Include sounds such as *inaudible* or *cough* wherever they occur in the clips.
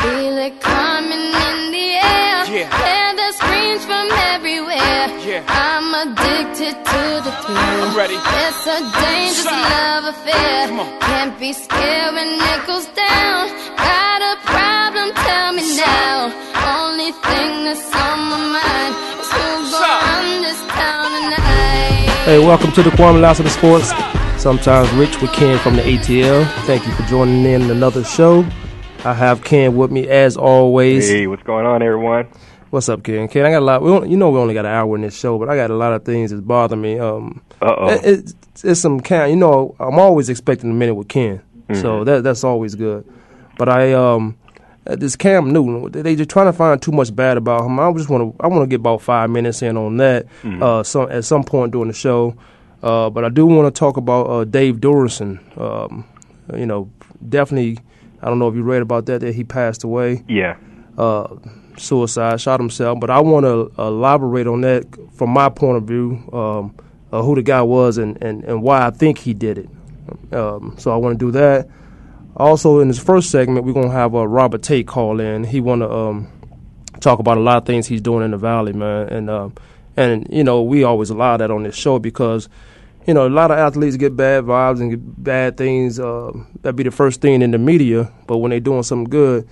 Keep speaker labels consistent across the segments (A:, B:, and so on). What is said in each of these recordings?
A: Feel it coming in the air.
B: Yeah.
A: Hear the screams from everywhere.
B: Yeah.
A: I'm addicted to the thrill.
B: I'm ready.
A: It's a dangerous
B: Shout.
A: love affair. Can't be scared when it goes down. Got a problem? Tell me now. Only thing that's on my mind is who's
B: Shout.
A: gonna run this town tonight.
C: Hey, welcome to the Kwamie Lassiter Sports. Sometimes Rich with Ken from the ATL. Thank you for joining in another show. I have Ken with me as always.
D: Hey, what's going on, everyone?
C: What's up, Ken? Ken, I got a lot. We you know, we only got an hour in this show, but I got a lot of things that bother me. Um,
D: Uh oh.
C: it, it's, it's some kind. You know, I'm always expecting a minute with Ken,
D: Mm-hmm.
C: so that that's always good. But I um, uh, this Cam Newton, they just trying to find too much bad about him. I just want to I want to get about five minutes in on that.
D: Mm-hmm.
C: Uh, some at some point during the show. Uh, but I do want to talk about uh, Dave Duerson. Um, you know, definitely. I don't know if you read about that that he passed away
D: yeah.
C: uh, suicide, shot himself. But I want to elaborate on that from my point of view, um, uh, who the guy was and, and, and why I think he did it. Um, so I want to do that. Also, in this first segment, we're gonna have uh, Robert Tate call in. He want to um, talk about a lot of things he's doing in the valley, man. And um, and you know, we always allow that on this show because you know, a lot of athletes get bad vibes and get bad things. Uh, that be the first thing in the media. But when they're doing something good,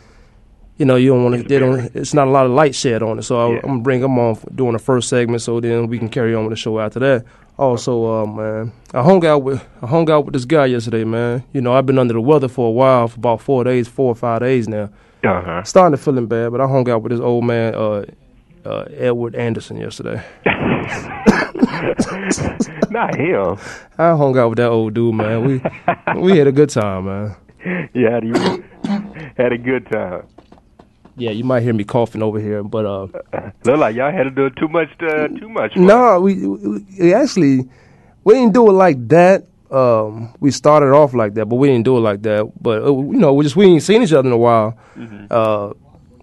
C: you know, you don't want to. They don't. It's not a lot of light shed on it. So I,
D: Yeah.
C: I'm gonna bring them on for doing the first segment, so then we can carry on with the show after that. Also, uh, man, I hung out with I hung out with this guy yesterday, man. You know, I've been under the weather for a while, for about four days, four or five days now.
D: Uh huh.
C: Starting to feeling bad, but I hung out with this old man, uh, uh, Edward Anderson, yesterday. *laughs* *laughs*
D: Not him.
C: I hung out with that old dude, man. We we had a good time, man.
D: Yeah, you had a good time.
C: Yeah, you might hear me coughing over here, but uh,
D: Look like y'all had to do too much. Uh, too much.
C: no, we, we we actually we didn't do it like that. Um, we started off like that, but we didn't do it like that. But uh, you know, we just we ain't seen each other in a while. Uh,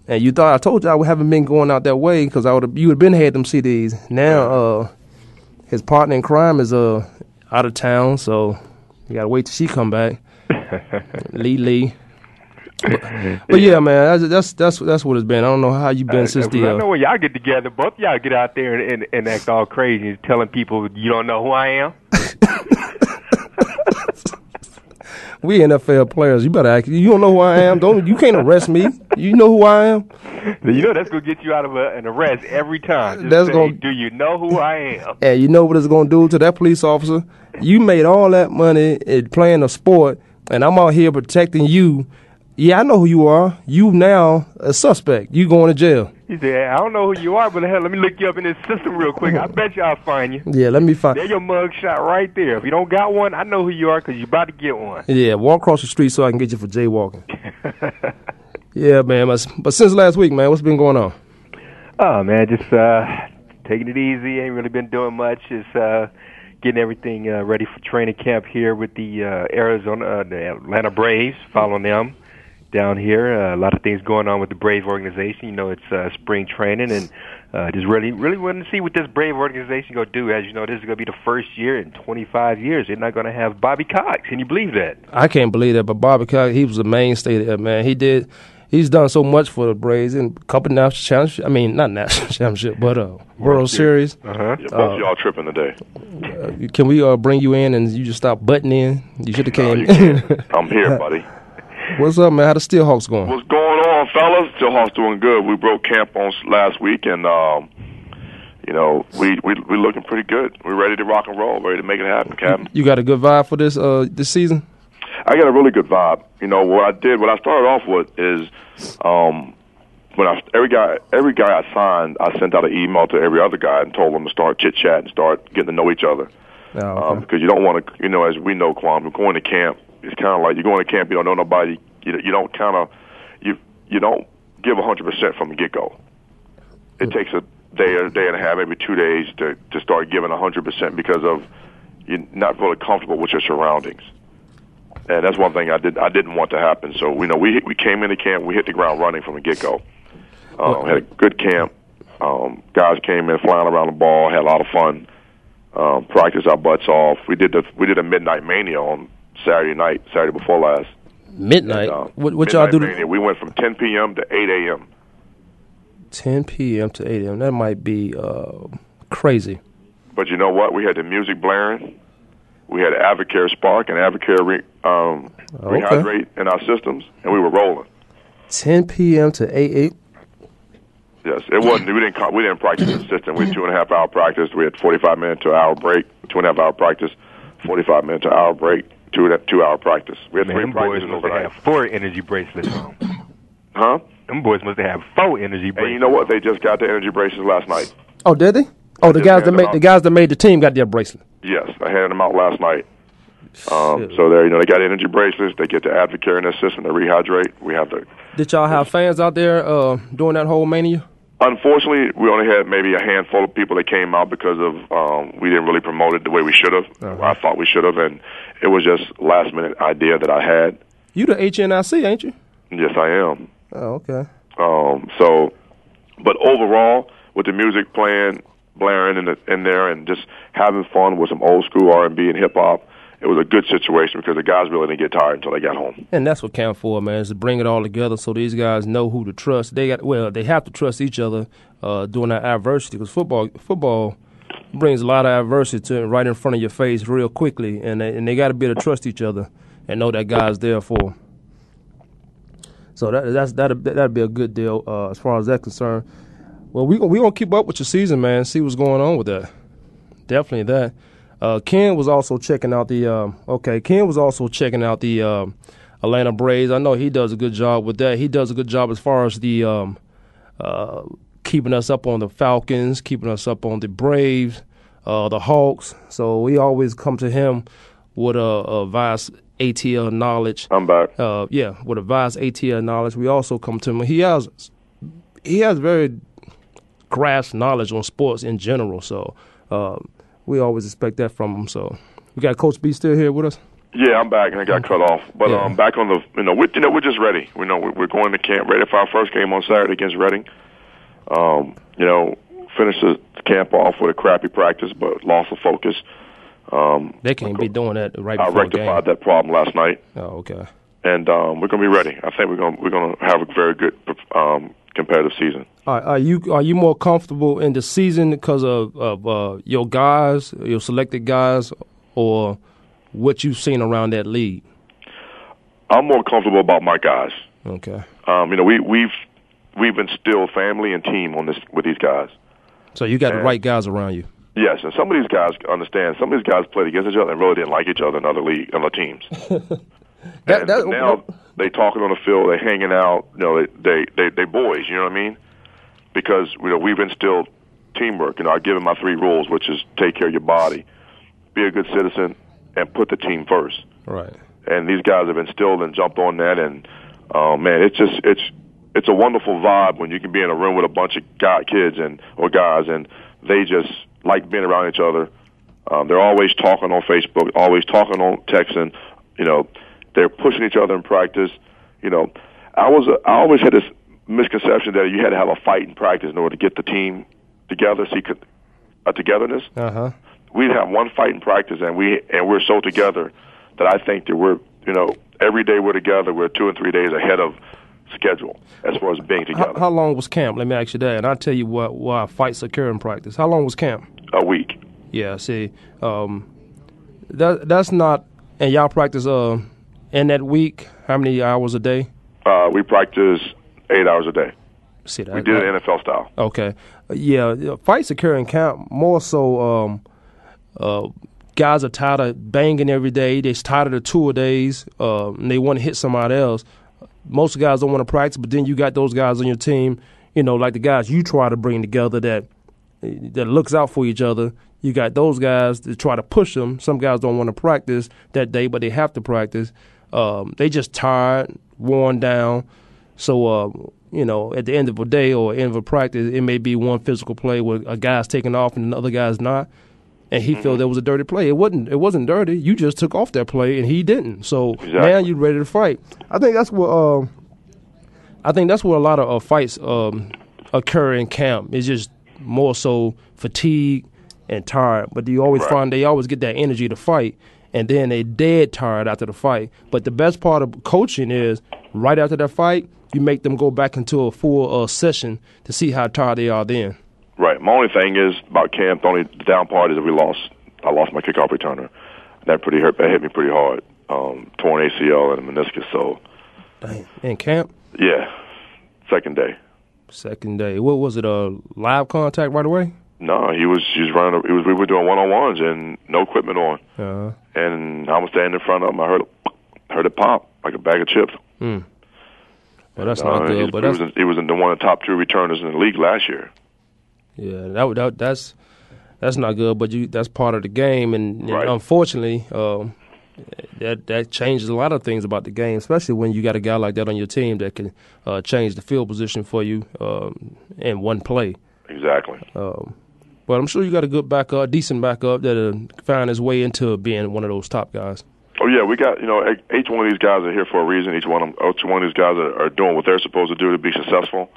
C: and you thought I told you I haven't been going out that way because I would you would have been had them CDs. Now, uh, his partner in crime is uh out of town, so you gotta wait till she come back. *laughs* Lee Lee. But, *laughs* but yeah, man, that's, that's that's that's what it's been. I don't know how you been
D: Uh,
C: since the.
D: I know when y'all get together, both y'all get out there and, and, and act all crazy, telling people you don't know who I am. *laughs*
C: we NFL players. You better act. You don't know who I am. Don't you can't arrest me. You know who I am. *laughs*
D: You know that's gonna get you out of a, an arrest every time. Just
C: That's
D: say,
C: gonna-
D: Do you know who I am? *laughs*
C: And you know what it's gonna do to that police officer? You made all that money in playing a sport, and I'm out here protecting you. Yeah, I know who you are. You now a suspect. You going to jail.
D: He said, I don't know who you are, but hell, let me look you up in this system real quick. I *laughs* bet you I'll find you.
C: Yeah, let me find.
D: There's your mug shot right there. If you don't got one, I know who you are because you're about to get one.
C: Yeah, walk across the street so I can get you for jaywalking. *laughs* yeah, man. But, but since last week, man, what's been going on?
D: Oh man, just uh taking it easy. Ain't really been doing much. Just uh getting everything uh, ready for training camp here with the uh, Arizona, uh, the Atlanta Braves. Following them down here. Uh, a lot of things going on with the Brave organization. You know, it's uh, spring training, and uh, just really, really wanting to see what this Brave organization gonna do. As you know, this is gonna be the first year in 25 years they're not gonna have Bobby Cox. Can you believe that?
C: I can't believe that, but Bobby Cox, he was a mainstay there, man. He did. He's done so much for the Braves and a couple national championship. I mean, not national *laughs* championship, but uh, World Series.
D: Uh huh.
E: Yeah, both of y'all tripping today.
C: Uh, can we uh, bring you in and you just stop butting in? You should have
E: No,
C: came.
E: you can't. *laughs* I'm here, buddy.
C: What's up, man? How the Steelhawks going?
E: What's going on, fellas? Steelhawks doing good. We broke camp on last week, and um, you know we we we looking pretty good. We're ready to rock and roll, ready to make it happen, Captain.
C: You got a good vibe for this uh this season?
E: I got a really good vibe. You know what I did, what I started off with is, um, when I every guy every guy I signed, I sent out an email to every other guy and told them to start chit chat and start getting to know each other.
C: Oh, okay.
E: Um, because you don't want to, you know, as we know, Kwamie, going to camp, it's kind of like you're going to camp, you don't know nobody, you, you don't kind of, you you don't give 100% from the get go. It takes a day or a day and a half, maybe two days to to start giving 100% because of you're not really comfortable with your surroundings. And that's one thing I did I didn't want to happen. So you know we we came into camp, we hit the ground running from the get go. Um, had a good camp. Um, guys came in flying around the ball, had a lot of fun. Um, practiced our butts off. We did the we did a midnight mania on Saturday night, Saturday before last.
C: Midnight.
E: And, uh,
C: what what y'all do?
E: mania. We went from 10 p.m. to 8 a.m.
C: 10 p.m. to 8 a.m. That might be uh, crazy.
E: But you know what? We had the music blaring. We had Advocare Spark and Advocare re, um,
C: Okay.
E: Rehydrate in our systems, and we were rolling.
C: 10 p.m. to 8 8.
E: Yes, it wasn't. We didn't. We didn't practice consistent. We had two and a half hour practice. We had forty five minute to an hour break. Two and a half hour practice. Forty five minute to an hour break. Two and a- two hour practice. We had
D: Man,
E: three
D: them boys
E: practices
D: must have
E: overnight.
D: four energy bracelets on.
E: Huh?
D: Them boys must have had four energy bracelets.
E: And you know what? They just got the energy bracelets last night.
C: Oh, did they? Oh, the guys that made the guys that made the team got their bracelet.
E: Yes, I handed them out last night. Um, so there, you know, they got energy bracelets. They get the Advocare in their system to rehydrate. We have the.
C: Did y'all have fans out there uh, during that whole mania?
E: Unfortunately, we only had maybe a handful of people that came out because of um, we didn't really promote it the way we should have.
C: Uh-huh.
E: I thought we should have, and it was just last minute idea that I had.
C: You the HNIC, ain't you?
E: Yes, I am.
C: Oh, okay.
E: Um, so, but overall, with the music playing, blaring in, the, in there, and just having fun with some old school R and B and hip hop, it was a good situation because the guys really didn't get tired until they got home.
C: And that's what camp for, man, is to bring it all together so these guys know who to trust. They got well, they have to trust each other uh, during that adversity because football football brings a lot of adversity to it right in front of your face real quickly, and they, and they got to be able to trust each other and know that God's there for. 'em. So that that's that that'd be a good deal uh, as far as that's concerned. Well, we we gonna keep up with your season, man. See what's going on with that. Definitely that. Uh, Ken was also checking out the. Um, okay, Ken was also checking out the um, Atlanta Braves. I know he does a good job with that. He does a good job as far as the um, uh, keeping us up on the Falcons, keeping us up on the Braves, uh, the Hawks. So we always come to him with a, a vast ATL knowledge.
E: I'm back.
C: Uh, yeah, with a vast ATL knowledge. We also come to him. He has he has very grasp knowledge on sports in general. So uh, we always expect that from him. So we got Coach B still here with us.
E: Yeah, I'm back, and I got cut off. But
C: Yeah.
E: um, back on the, you know, we're, you know, we're just ready. We know we're, we're going to camp, ready for our first game on Saturday against Reading. Um, you know, finished the camp off with a crappy practice, but loss of focus. Um,
C: They can't be doing that right
E: I rectified that problem last night,
C: Oh, okay.
E: and um, we're going to be ready. I think we're going we're going to have a very good um, competitive season.
C: Are, are you are you more comfortable in the season because of, of uh, your guys, your selected guys, or what you've seen around that league?
E: I'm more comfortable about my guys.
C: Okay.
E: Um, you know, we we've we've instilled family and team on this with these guys.
C: So you got the right guys around you.
E: Yes, and some of these guys understand. Some of these guys played against each other and really didn't like each other in other league, other teams. *laughs*
C: That-
E: and
C: that-
E: now they talking on the field, they hanging out. You know, they they they they boys. You know what I mean? Because you know we've instilled teamwork. You know, I give them my three rules, which is take care of your body, be a good citizen, and put the team first.
C: Right.
E: And these guys have instilled and jumped on that, and uh, man, it's just it's it's a wonderful vibe when you can be in a room with a bunch of guy, kids and or guys, and they just like being around each other. Um, they're always talking on Facebook, always talking on texting. You know, they're pushing each other in practice. You know, I was a, I always had this misconception that you had to have a fight in practice in order to get the team together, see a togetherness.
C: Uh huh.
E: We'd have one fight in practice, and we and we're so together that I think that we're you know every day we're together. We're two and three days ahead of schedule as far as being together.
C: how long was camp? Let me ask you that, and I'll tell you what why fights occur in practice. How long was camp?
E: a week.
C: Yeah, see, um, that that's not. And y'all practice uh in that week. How many hours a day?
E: Uh, we practice eight hours a day.
C: See that
E: We did it NFL style.
C: Okay, yeah, yeah, fights occur in camp more so. Um, uh, guys are tired of banging every day. They're tired of the tour days. Uh, and they want to hit somebody else. Most guys don't want to practice, but then you got those guys on your team, you know, like the guys you try to bring together that that looks out for each other. You got those guys that try to push them. Some guys don't want to practice that day, but they have to practice. Um, they just tired, worn down. So, uh, you know, at the end of a day or end of a practice, it may be one physical play where a guy's taking off and another guy's not, and he mm-hmm. felt there was a dirty play. It wasn't. It wasn't dirty. You just took off that play and he didn't. So exactly. now you're ready to fight. I think that's what. Uh, I think that's where a lot of uh, fights um, occur in camp. It's just more so fatigue and tired. But you always right. find they always get that energy to fight, and then they dead tired after the fight. But the best part of coaching is right after that fight, you make them go back into a full uh, session to see how tired they are then.
E: Right. My only thing is about camp. The only down part is that we lost. I lost my kickoff returner. That pretty hurt. That hit me pretty hard. Um, torn ACL and a meniscus. So.
C: Dang. In camp.
E: Yeah. Second day.
C: Second day. What was it? A live contact right away?
E: No, he was he was running. Was we were doing one on ones and no equipment on. Uh-huh. And I was standing in front of him. I heard heard it pop like a bag of chips.
C: Mm. Well, that's not uh, good. But
E: he was, in, he was in the one of the top two returners in the league last year.
C: Yeah, that, that that's that's not good. But you that's part of the game, and, and right. unfortunately, um, that that changes a lot of things about the game, especially when you got a guy like that on your team that can uh, change the field position for you um, in one play.
E: Exactly.
C: Um, but I'm sure you got a good backup, decent backup that'll find his way into being one of those top guys.
E: Oh yeah, we got you know each one of these guys are here for a reason. Each one of them, each one of these guys are, are doing what they're supposed to do to be successful.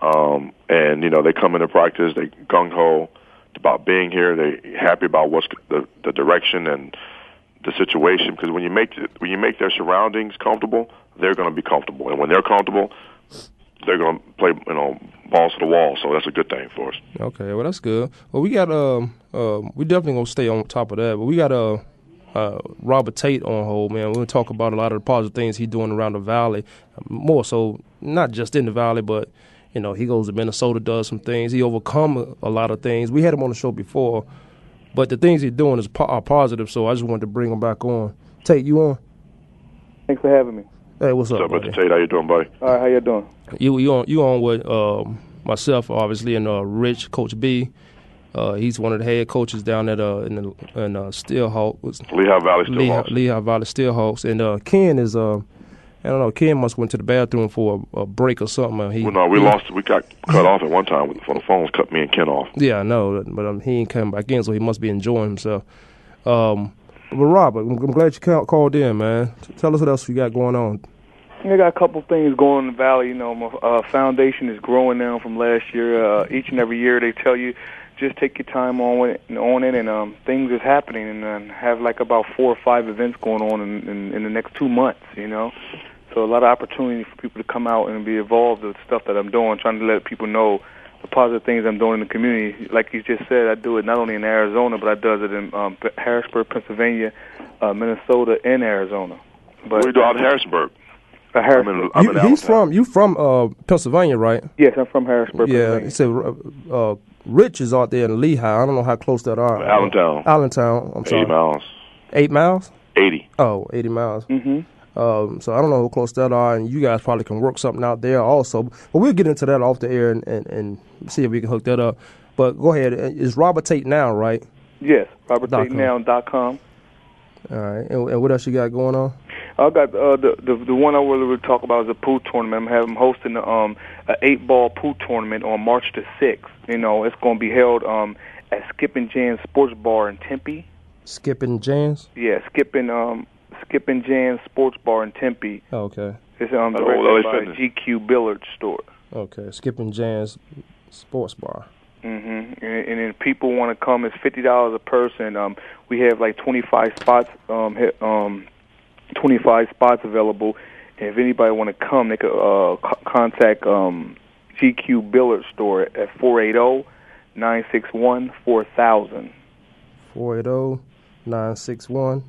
E: Um, and you know they come into practice, they gung ho about being here. They happy about what's the, the direction and the situation. Because when you make when you make their surroundings comfortable, they're going to be comfortable, and when they're comfortable, they're going to play you know balls to the wall. So that's a good thing for us.
C: Okay, well that's good. Well, we got um uh, we definitely gonna stay on top of that, but we got uh uh, Robert Tate on hold, man. We'll talk about a lot of the positive things he's doing around the valley, more so not just in the valley, but you know he goes to Minnesota, does some things. He overcome a, a lot of things. We had him on the show before, but the things he's doing is po- are positive. So I just wanted to bring him back on. Tate, you on?
B: Thanks for having me.
C: Hey, what's,
E: what's
C: up,
E: up Mr. Tate? How you doing, buddy?
B: All right, how you doing?
C: You you on you on with um, myself, obviously, and uh, Rich, Coach B. Uh, he's one of the head coaches down at uh, in the in uh, Steelhawks.
E: Lehigh Valley Steelhawks.
C: Lehigh, Lehigh Valley Steelhawks, and uh, Ken is uh, I don't know. Ken must went to the bathroom for a, a break or something. He,
E: well, no, we lost. We got *laughs* cut off at one time when the phones cut me and Ken off.
C: Yeah, I know, but um, he ain't coming back in, so he must be enjoying himself. Um, but Robert, I'm, I'm glad you called in, man. Tell us what else you got going on.
B: I got a couple things going in the valley. You know, my uh, foundation is growing now from last year. Uh, each and every year, they tell you just take your time on it, on it, and um, things is happening, and uh, have like about four or five events going on in, in, in the next two months. You know, so a lot of opportunity for people to come out and be involved with stuff that I'm doing, trying to let people know the positive things I'm doing in the community. Like you just said, I do it not only in Arizona, but I does it in um, Harrisburg, Pennsylvania, uh, Minnesota, and Arizona.
E: But we do out in Harrisburg.
B: Uh, Harrisburg.
C: I'm in, I'm you, he's from you from uh, Pennsylvania, right?
B: Yes, I'm from Harrisburg.
C: Yeah, he said uh, Rich is out there in Lehigh. I don't know how close that are.
E: Allentown.
C: Allentown. I'm sorry.
E: Eight miles.
C: Eight miles.
E: Eighty.
C: Oh, 80 miles.
B: Mm-hmm.
C: Um, so I don't know how close that are, and you guys probably can work something out there also. But we'll get into that off the air and, and, and see if we can hook that up. But go ahead. Is Robert Tate now, right?
B: Yes, roberttatenow.com.
C: All right. And, and what else you got going on?
B: I got uh, the, the the one I really would talk about is a pool tournament. I'm having hosting um an eight ball pool tournament on March the sixth. You know, it's going to be held um at Skipping Jan's Sports Bar in Tempe.
C: Skipping Jan's?
B: Yeah, Skipping um Skipping Jan's Sports Bar in Tempe.
C: Oh, okay.
B: It's um directed by the GQ Billiard Store.
C: Okay, Skipping Jan's Sports Bar.
B: Mhm. And, and then people want to come. It's fifty dollars a person. Um, we have like twenty five spots. Um, hit, um 25 spots available. And if anybody want to come, they could uh, c- contact um, GQ Billiard Store at 480 961 4000.
C: 480 961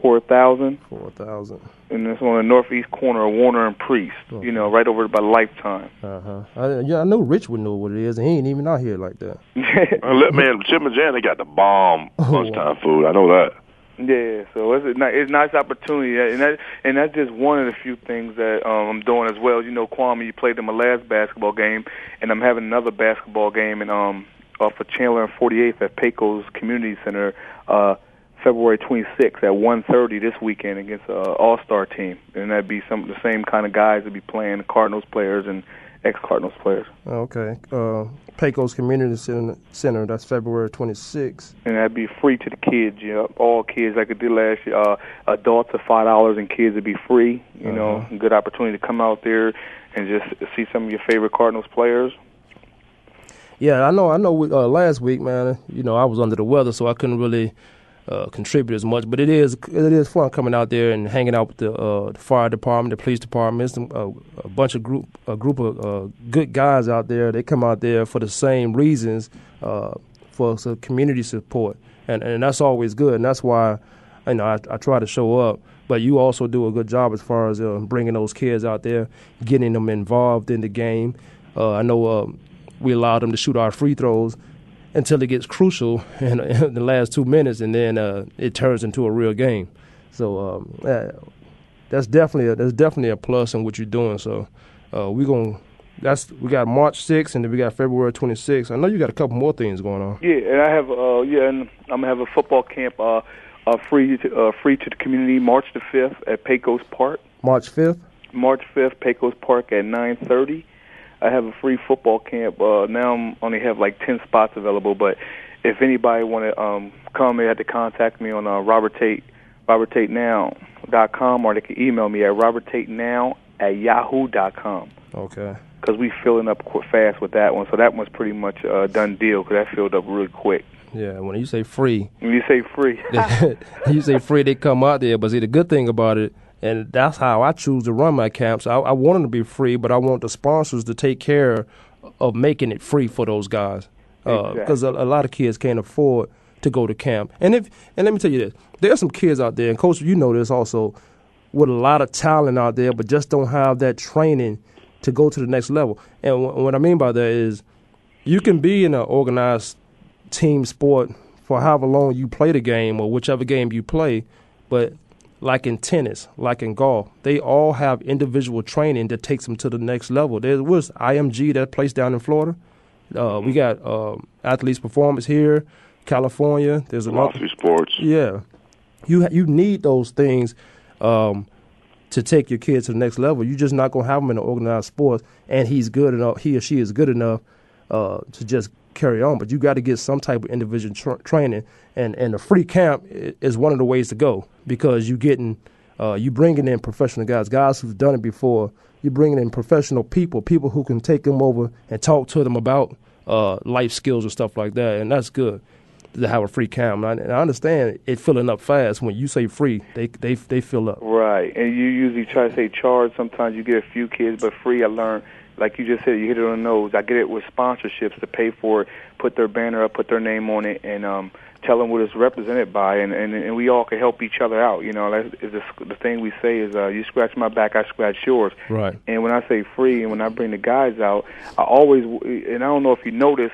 B: 4000.
C: 4000.
B: And it's on the northeast corner of Warner and Priest, okay. you know, right over by Lifetime.
C: Uh huh. I, yeah, I know Rich would know what it is, and he ain't even out here like that. *laughs*
E: uh, man, Chip and Jan, they got the bomb lunchtime *laughs* oh, food. I know that.
B: Yeah, so it's a, ni- it's a nice opportunity, and that and that's just one of the few things that um, I'm doing as well. You know, Kwame, you played in my last basketball game, and I'm having another basketball game in um off of Chandler and 48th at Pecos Community Center, uh, February 26th at 1:30 this weekend against an All Star team, and that'd be some of the same kind of guys that be playing Cardinals players and ex Cardinals players.
C: Okay. Uh, Pecos Community Center. That's February 26th.
B: and that'd be free to the kids. You know, all kids like I did last year. Uh, adults are five dollars, and kids would be free. You know, good opportunity to come out there and just see some of your favorite Cardinals players.
C: Yeah, I know. I know. we- Uh, last week, man, you know, I was under the weather, so I couldn't really uh, contribute as much. But it is it is fun coming out there and hanging out with the, uh, the fire department, the police department. It's some, uh, a bunch of group a group of uh, good guys out there. They come out there for the same reasons, uh, for some community support, and and that's always good. And that's why, you know, I, I try to show up. But you also do a good job as far as uh, bringing those kids out there, getting them involved in the game. Uh, I know uh, we allow them to shoot our free throws until it gets crucial *laughs* in, in the last two minutes, and then uh, it turns into a real game. So um, uh, that's definitely a, that's definitely a plus in what you're doing. So uh, we gonna that's we got March 6th and then we got February 26th. I know you got a couple more things going on.
B: Yeah, and I have uh yeah, and I'm gonna have a football camp uh, uh free to, uh, free to the community March the fifth at Pecos Park.
C: March 5th.
B: March fifth, Pecos Park at nine thirty. I have a free football camp. Uh, now I'm only have like ten spots available, but if anybody want to um, come, they have to contact me on uh, Robert Tate, roberttatenow.com, or they can email me at roberttatenow at yahoo.com.
C: Okay.
B: Because we filling up qu- fast with that one, so that one's pretty much a done deal. Because that filled up really quick.
C: Yeah. When you say free,
B: When you say free, *laughs*
C: you say free, they come out there. But see, the good thing about it, and that's how I choose to run my camps. I, I want them to be free, but I want the sponsors to take care of making it free for those guys. Uh, because a, a lot of kids can't afford to go to camp. And if and let me tell you this, there are some kids out there, and coach, you know this also, with a lot of talent out there, but just don't have that training to go to the next level. And wh- what I mean by that is, you can be in an organized team sport for however long you play the game or whichever game you play, but like in tennis, like in golf, they all have individual training that takes them to the next level. There was IMG that place down in Florida. Uh, we got uh, athletes performance here, California. There's a
E: lot of sports.
C: Yeah, you ha- you need those things um, to take your kids to the next level. You're just not gonna have them in an organized sport, and he's good enough. He or she is good enough uh, to just carry on. But you got to get some type of individual tra- training, and and the free camp is one of the ways to go because you getting uh, you bringing in professional guys, guys who've done it before. You're bringing in professional people, people who can take them over and talk to them about uh, life skills and stuff like that, and that's good to have a free camp. And I, and I understand it filling up fast. When you say free, they they they fill up.
B: Right, and you usually try to say charge. Sometimes you get a few kids, but free. I learned, like you just said, you hit it on the nose. I get it with sponsorships to pay for it, put their banner up, put their name on it, and um, tell them what it's represented by, and and, and we all can help each other out. You know, that's is the, the thing we say is, uh, you scratch my back, I scratch yours.
C: Right.
B: And when I say free, and when I bring the guys out, I always, and I don't know if you notice,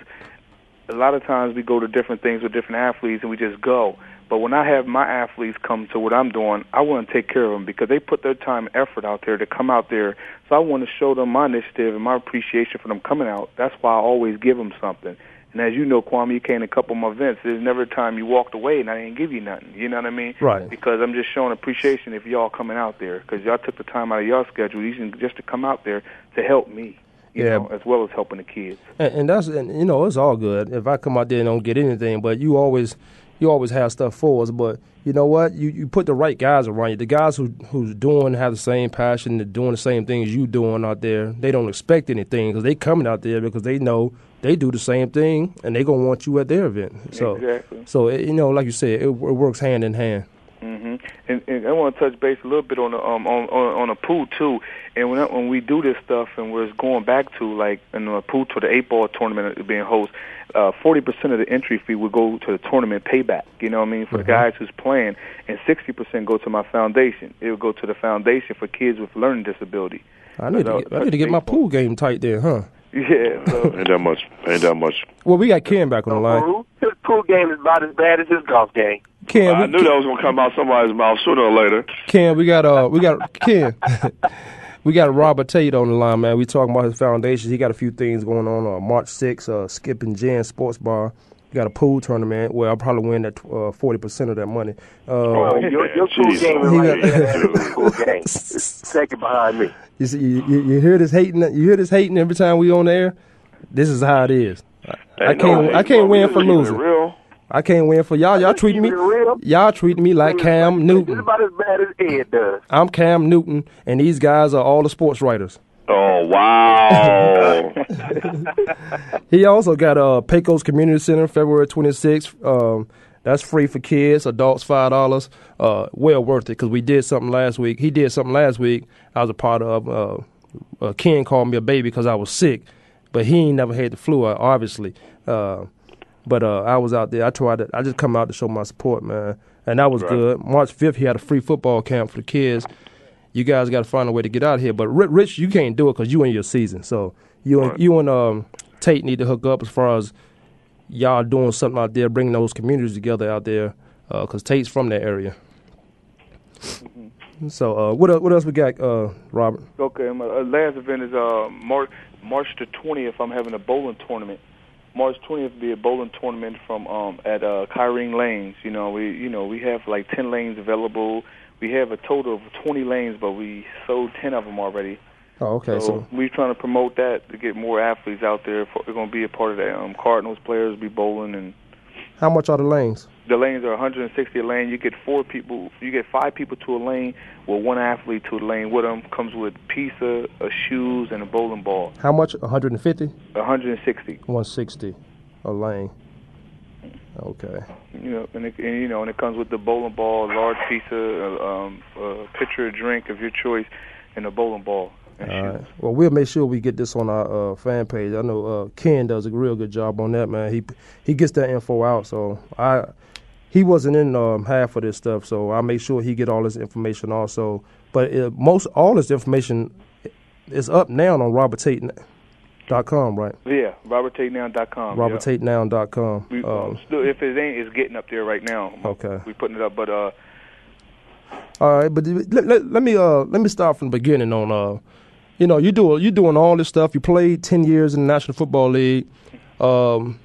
B: a lot of times we go to different things with different athletes and we just go. But when I have my athletes come to what I'm doing, I want to take care of them because they put their time and effort out there to come out there. So I want to show them my initiative and my appreciation for them coming out. That's why I always give them something. And as you know, Kwamie, you came to a couple of my events. There's never a time you walked away and I didn't give you nothing. You know what I mean?
C: Right.
B: Because I'm just showing appreciation if y'all coming out there because y'all took the time out of y'all schedule even just to come out there to help me. You
C: Yeah.
B: know, as well as helping the kids.
C: And, and that's and you know it's all good. If I come out there and don't get anything, but you always you always have stuff for us. But you know what? You you put the right guys around you. The guys who who's doing have the same passion, they're doing the same things you doing out there. They don't expect anything because they coming out there because they know they do the same thing and they gonna want you at their event. So
B: Exactly.
C: so it, you know, like you said, it, it works hand in hand.
B: Hmm And, and I want to touch base a little bit on the um on on, on the pool too. And when I, when we do this stuff and we're going back to like in the pool to the eight ball tournament being host, uh, forty percent of the entry fee would go to the tournament payback. You know what I mean for the guys who's playing, and sixty percent go to my foundation. It would go to the foundation for kids with learning disability.
C: I need to get, I need to get my pool game tight there, huh?
B: Yeah. So *laughs*
E: Ain't that much. Ain't that much.
C: Well, we got Ken back on the line.
F: His pool game is about as bad as his golf game.
C: Ken,
E: I
C: we,
E: knew that was gonna come out somebody's mouth sooner or later.
C: Ken, we got uh, we got Ken. *laughs* we got Robert Tate on the line, man. We talking about his foundation. He got a few things going on. Uh, March 6th, uh, Skip and Jen Sports Bar. We got a pool tournament where I'll probably win that uh, forty percent of that money. Uh,
F: Oh, your, your cool
E: Jesus.
F: game is
C: He
F: right
C: got-
F: there. That's a cool game. *laughs* Second behind me.
C: you, see, you, you, you hear this hating? You hear this hating every time we on the air? This is how it is. I, I can't.
E: hate,
C: I can't win for
E: just keeping it
C: losing.
E: Real.
C: I can't win for y'all. Y'all treat me.
F: Real.
C: Y'all treating me like Cam
F: It's
C: Newton.
F: about as bad as Ed does.
C: I'm Cam Newton, and these guys are all the sports writers.
E: Oh wow! *laughs*
C: He also got uh, Pecos Community Center, February 26th. Um, that's free for kids, adults five dollars. Uh, well worth it because we did something last week. He did something last week. I was a part of. Uh, uh, Ken called me a baby because I was sick, but he ain't never had the flu, uh, obviously. Uh, but uh, I was out there. I tried to. I just come out to show my support, man, and that was
E: Right.
C: good. March 5th, he had a free football camp for the kids. You guys got to find a way to get out of here. But Rich, you can't do it because you in your season. So you and
E: Right.
C: you and um, Tate need to hook up as far as y'all doing something out there, bringing those communities together out there. Because Tate's from that area. So uh, what el- what else we got, uh, Robert?
B: Okay, my uh, last event is uh, March March the twentieth. I'm having a bowling tournament. March twentieth will be a bowling tournament from um at uh Kyrene Lanes. You know, we you know we have like ten lanes available. We have a total of twenty lanes, but we sold ten of them already.
C: Oh, okay.
B: so,
C: So,
B: we're trying to promote that to get more athletes out there. For, we're going to be a part of that. Um, Cardinals players be bowling, and
C: how much are the lanes?
B: the lanes are 160 a lane. You get four people, you get five people to a lane, with one athlete to a lane with them. Comes with pizza, a shoes, and a bowling ball.
C: How much? 150,
B: 160.
C: 160 a lane. Okay.
B: You know, and, it, and you know, and it comes with the bowling ball, a large pizza, uh, um, a pitcher of drink of your choice, and a bowling ball.
C: All right. Well, we'll make sure we get this on our uh, fan page. I know uh, Ken does a real good job on that, man. He he gets that info out. So I he wasn't in um, half of this stuff, so I make sure he get all this information also. But uh, most all this information is up now on roberttate.com, right?
B: Yeah, roberttatenow.com. yeah.
C: roberttatenow.com.
B: We,
C: Um,
B: still, if it ain't, it's getting up there right now.
C: Okay.
B: we putting it up, but uh,
C: All right, but let, let, let me uh let me start from the beginning on uh you know you do you doing all this stuff. You played ten years in the National Football League. Um,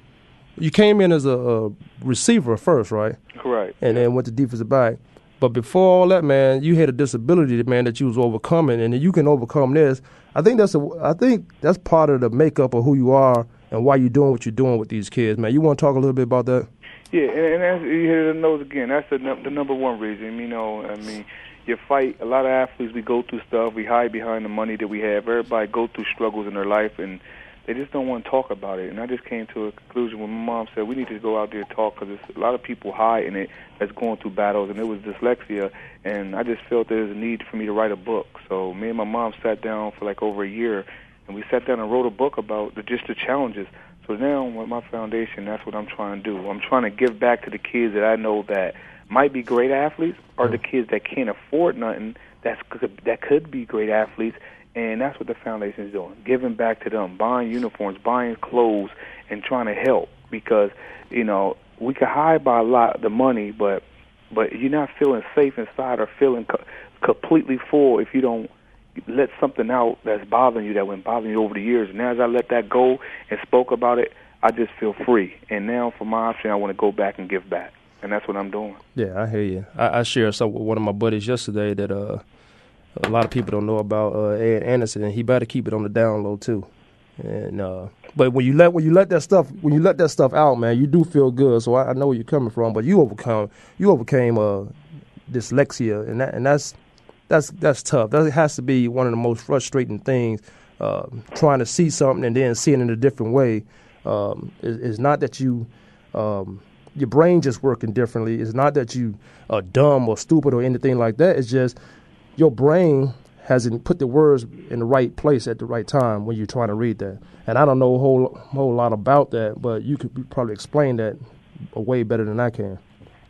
C: you came in as a, a receiver first, right?
B: correct.
C: And then went to defensive back. But before all that, man, you had a disability, man, that you was overcoming, and you can overcome this. I think that's a I think that's part of the makeup of who you are and why you're doing what you're doing with these kids, man. You want to talk a little bit about that?
B: Yeah, and, and you hit the nose again. That's the the number one reason. You know, I mean, you fight. A lot of athletes, we go through stuff. We hide behind the money that we have. Everybody go through struggles in their life, and they just don't want to talk about it. And I just came to a conclusion when my mom said we need to go out there and talk because a lot of people hide in it that's going through battles, and it was dyslexia. And I just felt there was a need for me to write a book. So me and my mom sat down for like over a year, and we sat down and wrote a book about the, just the challenges. So now with my foundation, that's what I'm trying to do. I'm trying to give back to the kids that I know that might be great athletes, or the kids that can't afford nothing that's that could be great athletes, and that's what the foundation is doing: giving back to them, buying uniforms, buying clothes, and trying to help. Because you know we can hide by a lot the money, but but you're not feeling safe inside or feeling co- completely full if you don't let something out that's bothering you that been bothering you over the years. And now as I let that go and spoke about it, I just feel free. And now for my option, I want to go back and give back, and that's what I'm doing.
C: Yeah, I hear you. I, I shared some with one of my buddies yesterday that uh, a lot of people don't know about uh, Ed Anderson, and he better keep it on the down low too. And uh, but when you let when you let that stuff when you let that stuff out, man, you do feel good. So I, I know where you're coming from. But you overcome you overcame uh, dyslexia, and that and that's that's that's tough. That has to be one of the most frustrating things. Uh, trying to see something and then seeing it in a different way. Um, is not that you um, your brain just working differently. It's not that you are dumb or stupid or anything like that. It's just your brain hasn't put the words in the right place at the right time when you're trying to read that. And I don't know a whole whole lot about that, but you could probably explain that way better than I can.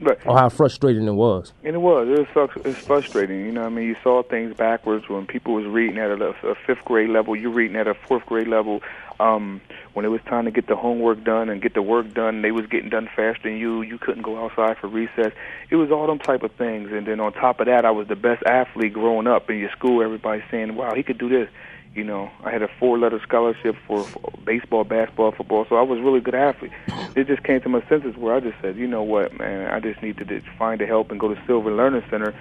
B: Right.
C: or how frustrating it was.
B: And it was. It was it's frustrating. You know, what I mean, you saw things backwards when people was reading at a, a fifth grade level. You're reading at a fourth grade level. Um, when it was time to get the homework done and get the work done, they was getting done faster than you. You couldn't go outside for recess. It was all them type of things. And then on top of that, I was the best athlete growing up in your school. Everybody saying, "Wow, he could do this." You know, I had a four-letter scholarship for, for baseball, basketball, football, so I was really good athlete. It just came to my senses where I just said, you know what, man, I just need to just find the help and go to Sylvan Learning Center.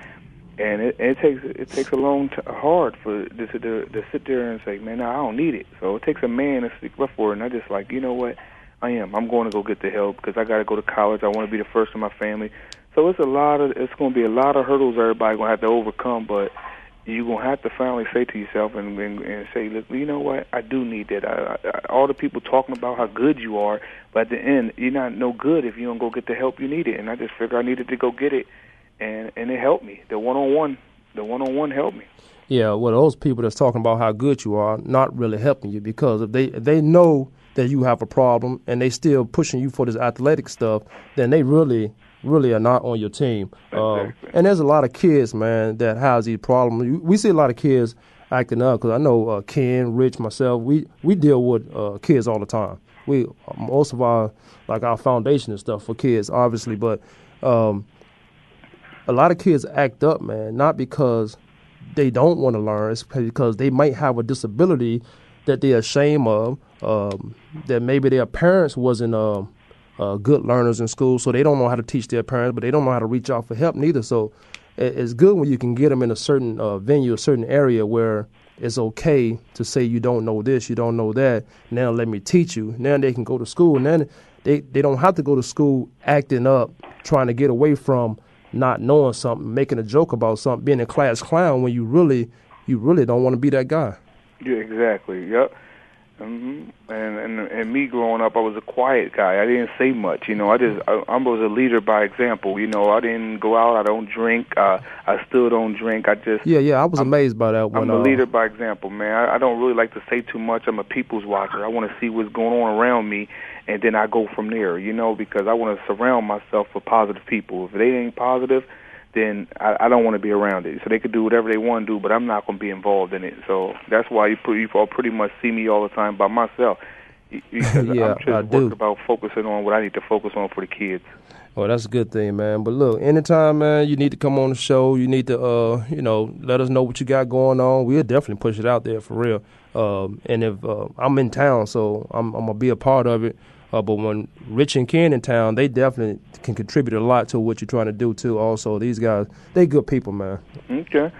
B: And it, it takes it takes a long t- hard for to, to to sit there and say, man, I don't need it. So it takes a man to stick up for it. And I just like, you know what, I am. I'm going to go get the help because I got to go to college. I want to be the first in my family. So it's a lot of it's going to be a lot of hurdles everybody going to have to overcome, but you're gonna have to finally say to yourself and and, and say, look, you know what? I do need that. I, I, all the people talking about how good you are, but at the end, you're not no good if you don't go get the help you needed. And I just figured I needed to go get it, and and it helped me. The one on one, the one on one helped me.
C: Yeah, well, those people that's talking about how good you are not really helping you because if they if they know that you have a problem and they still pushing you for this athletic stuff, then they really really are not on your team. Um, and there's a lot of kids, man, that has these problems. We see a lot of kids acting up because I know uh, Ken, Rich, myself, we we deal with uh, kids all the time. We most of our like our foundation and stuff for kids, obviously, but um, a lot of kids act up, man, not because they don't want to learn, it's because they might have a disability that they're ashamed of, um, that maybe their parents wasn't uh, uh, good learners in school, so they don't know how to teach their parents, but they don't know how to reach out for help neither. So it's good when you can get them in a certain uh, venue, a certain area where it's okay to say you don't know this, you don't know that. Now let me teach you. Now they can go to school, and then they they don't have to go to school acting up, trying to get away from not knowing something, making a joke about something, being a class clown when you really you really don't want to be that guy.
B: Yeah, exactly. Yep. Hmm And, and and me growing up, I was a quiet guy. I didn't say much. You know, I just I, I was a leader by example. You know, I didn't go out. I don't drink. Uh, I still don't drink. I just
C: Yeah, yeah, I was amazed by that when
B: I'm a
C: uh,
B: leader by example, man. I, I don't really like to say too much. I'm a people's watcher. I want to see what's going on around me, and then I go from there. You know, because I want to surround myself with positive people. If they ain't positive, then I, I don't want to be around it. So they could do whatever they want to do, but I'm not going to be involved in it. So that's why you put, you all pretty much see me all the time by myself. Because *laughs*
C: Yeah,
B: I'm just
C: I do.
B: about focusing on what I need to focus on for the kids.
C: Well, that's a good thing, man. But look, anytime, man, you need to come on the show. You need to, uh, you know, let us know what you got going on. We'll definitely push it out there for real. Um, and if uh, I'm in town, so I'm, I'm gonna be a part of it. Uh, but when Rich and Ken in town, they definitely can contribute a lot to what you're trying to do too. Also, these guys, they good people, man.
B: Okay.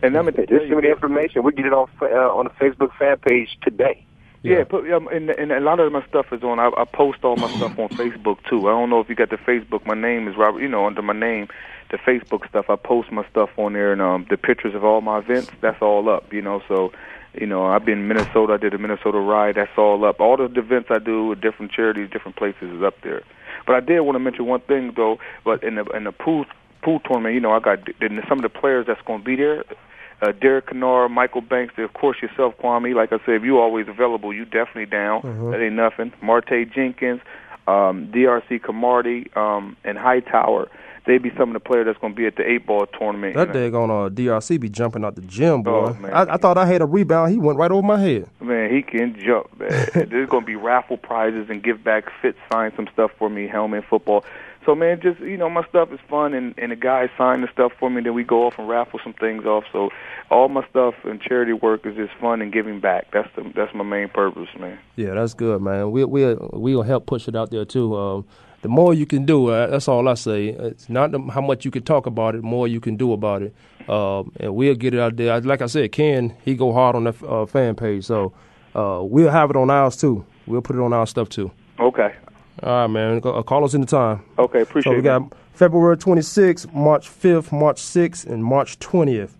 B: And I'm gonna
F: Just send me the information. We get it on fa- uh, on the Facebook fan page today.
B: Yeah, put, um, and, and a lot of my stuff is on. I, I post all my stuff on Facebook too. I don't know if you got the Facebook. My name is Robert. You know, under my name, the Facebook stuff. I post my stuff on there, and um, the pictures of all my events. That's all up. You know, so you know, I've been in Minnesota. I did a Minnesota ride. That's all up. All the events I do with different charities, different places is up there. But I did want to mention one thing though. But in the in the pool pool tournament, you know, I got some of the players that's going to be there uh, Derek Kennard, Michael Banks, of course yourself, Kwamie. Like I said, if you always available, you definitely down.
C: Mhm.
B: That ain't nothing. Marte Jenkins, um, DRC Cromartie, um, and Hightower. They be some of the players that's going to be at the eight ball tournament.
C: That day on uh, DRC be jumping out the gym, boy.
B: Oh.
C: I, I thought I had a rebound. He went right over my head.
B: Man, he can jump. Man. *laughs* There's going to be raffle prizes and give back. Fit sign some stuff for me, helmet, football. So man, just you know, my stuff is fun, and and the guys sign the stuff for me. Then we go off and raffle some things off. So all my stuff and charity work is just fun and giving back. That's the that's my main purpose, man.
C: Yeah, that's good, man. We we we'll help push it out there too. Um, the more you can do, uh, that's all I say. It's not the, how much you can talk about it, the more you can do about it. Um, and we'll get it out there. Like I said, Ken, he go hard on that uh, fan page, so uh, we'll have it on ours too. We'll put it on our stuff too.
B: Okay.
C: All right, man. Uh, call us anytime.
B: Okay, appreciate it.
C: So we got February 26th, March 5th, March 6th, and March 20th.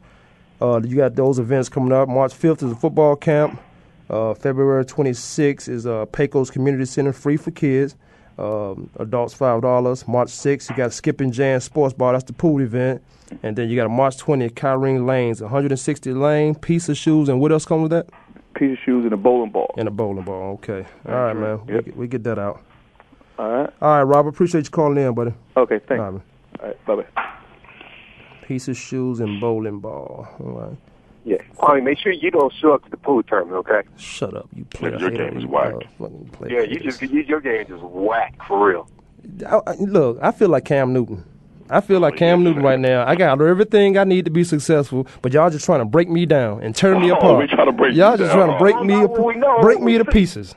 C: Uh, you got those events coming up. March 5th is a football camp. Uh, February 26th is uh, Pecos Community Center, free for kids. Um, adults five dollars. March 6th, you got Skipping Jan Sports Bar. That's the pool event. And then you got a March 20th, Kyrene Lanes, 160 lane, piece of shoes, and what else comes with that?
B: Piece of shoes and a bowling ball.
C: And a bowling ball. Okay. All right, man. We, get- we get that out.
B: All right.
C: All right, Robert. Appreciate you calling in, buddy.
B: Okay, thanks.
C: All right.
B: All right, bye bye.
C: Piece of shoes and bowling ball. All right.
F: Yeah. Kwamie, make sure you don't show up to the pool tournament, okay?
C: Shut up, you player.
E: Your
C: hater,
E: game is
C: you
E: whack.
C: motherfucking
F: Yeah, you just you, your game just whack for real.
C: I, I- look, I feel like Cam Newton. I feel oh, like Cam Newton right now. I got everything I need to be successful, but y'all just trying to break me down and turn me
E: Oh,
C: apart.
E: we trying to break
C: y'all
E: you
C: just
E: down.
C: trying to break me,
F: Oh, we know.
C: break me to pieces.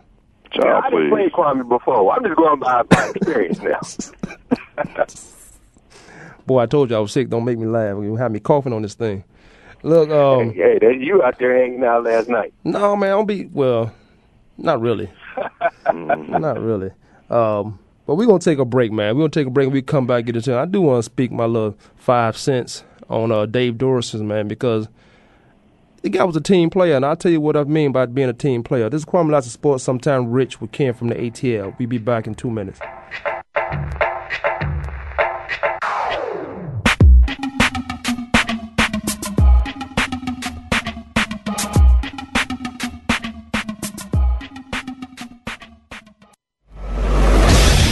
E: Child,
F: I didn't play. Kwamie before. I'm just going by my experience now. *laughs*
C: Boy, I told you I was sick. Don't make me laugh. You have me coughing on this thing. Look, um,
F: hey, that you out there hanging out last night.
C: no, man, I'll be well. Not really. *laughs* not really. Um, but we're gonna take a break, man. We're gonna take a break. and We come back get into. I do want to speak my little five cents on uh, Dave Duerson, man, because the guy was a team player, and I'll tell you what I mean by being a team player. This is Kwamie Lassiter Sports, sometime rich with Ken from the ATL. We'll be back in two minutes.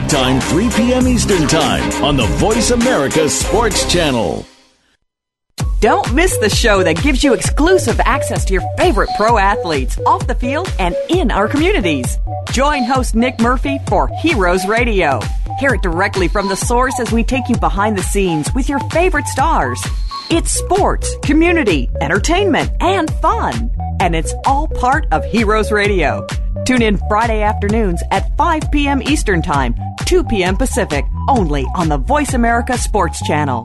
G: Time, 3 p.m. Eastern Time on the Voice America Sports Channel.
H: Don't miss the show that gives you exclusive access to your favorite pro athletes off the field and in our communities. Join host Nick Murphy for Heroes Radio. Hear it directly from the source as we take you behind the scenes with your favorite stars. It's sports, community, entertainment, and fun. And it's all part of Heroes Radio. Tune in Friday afternoons at 5 p.m. Eastern Time, 2 p.m. Pacific, only on the Voice America Sports Channel.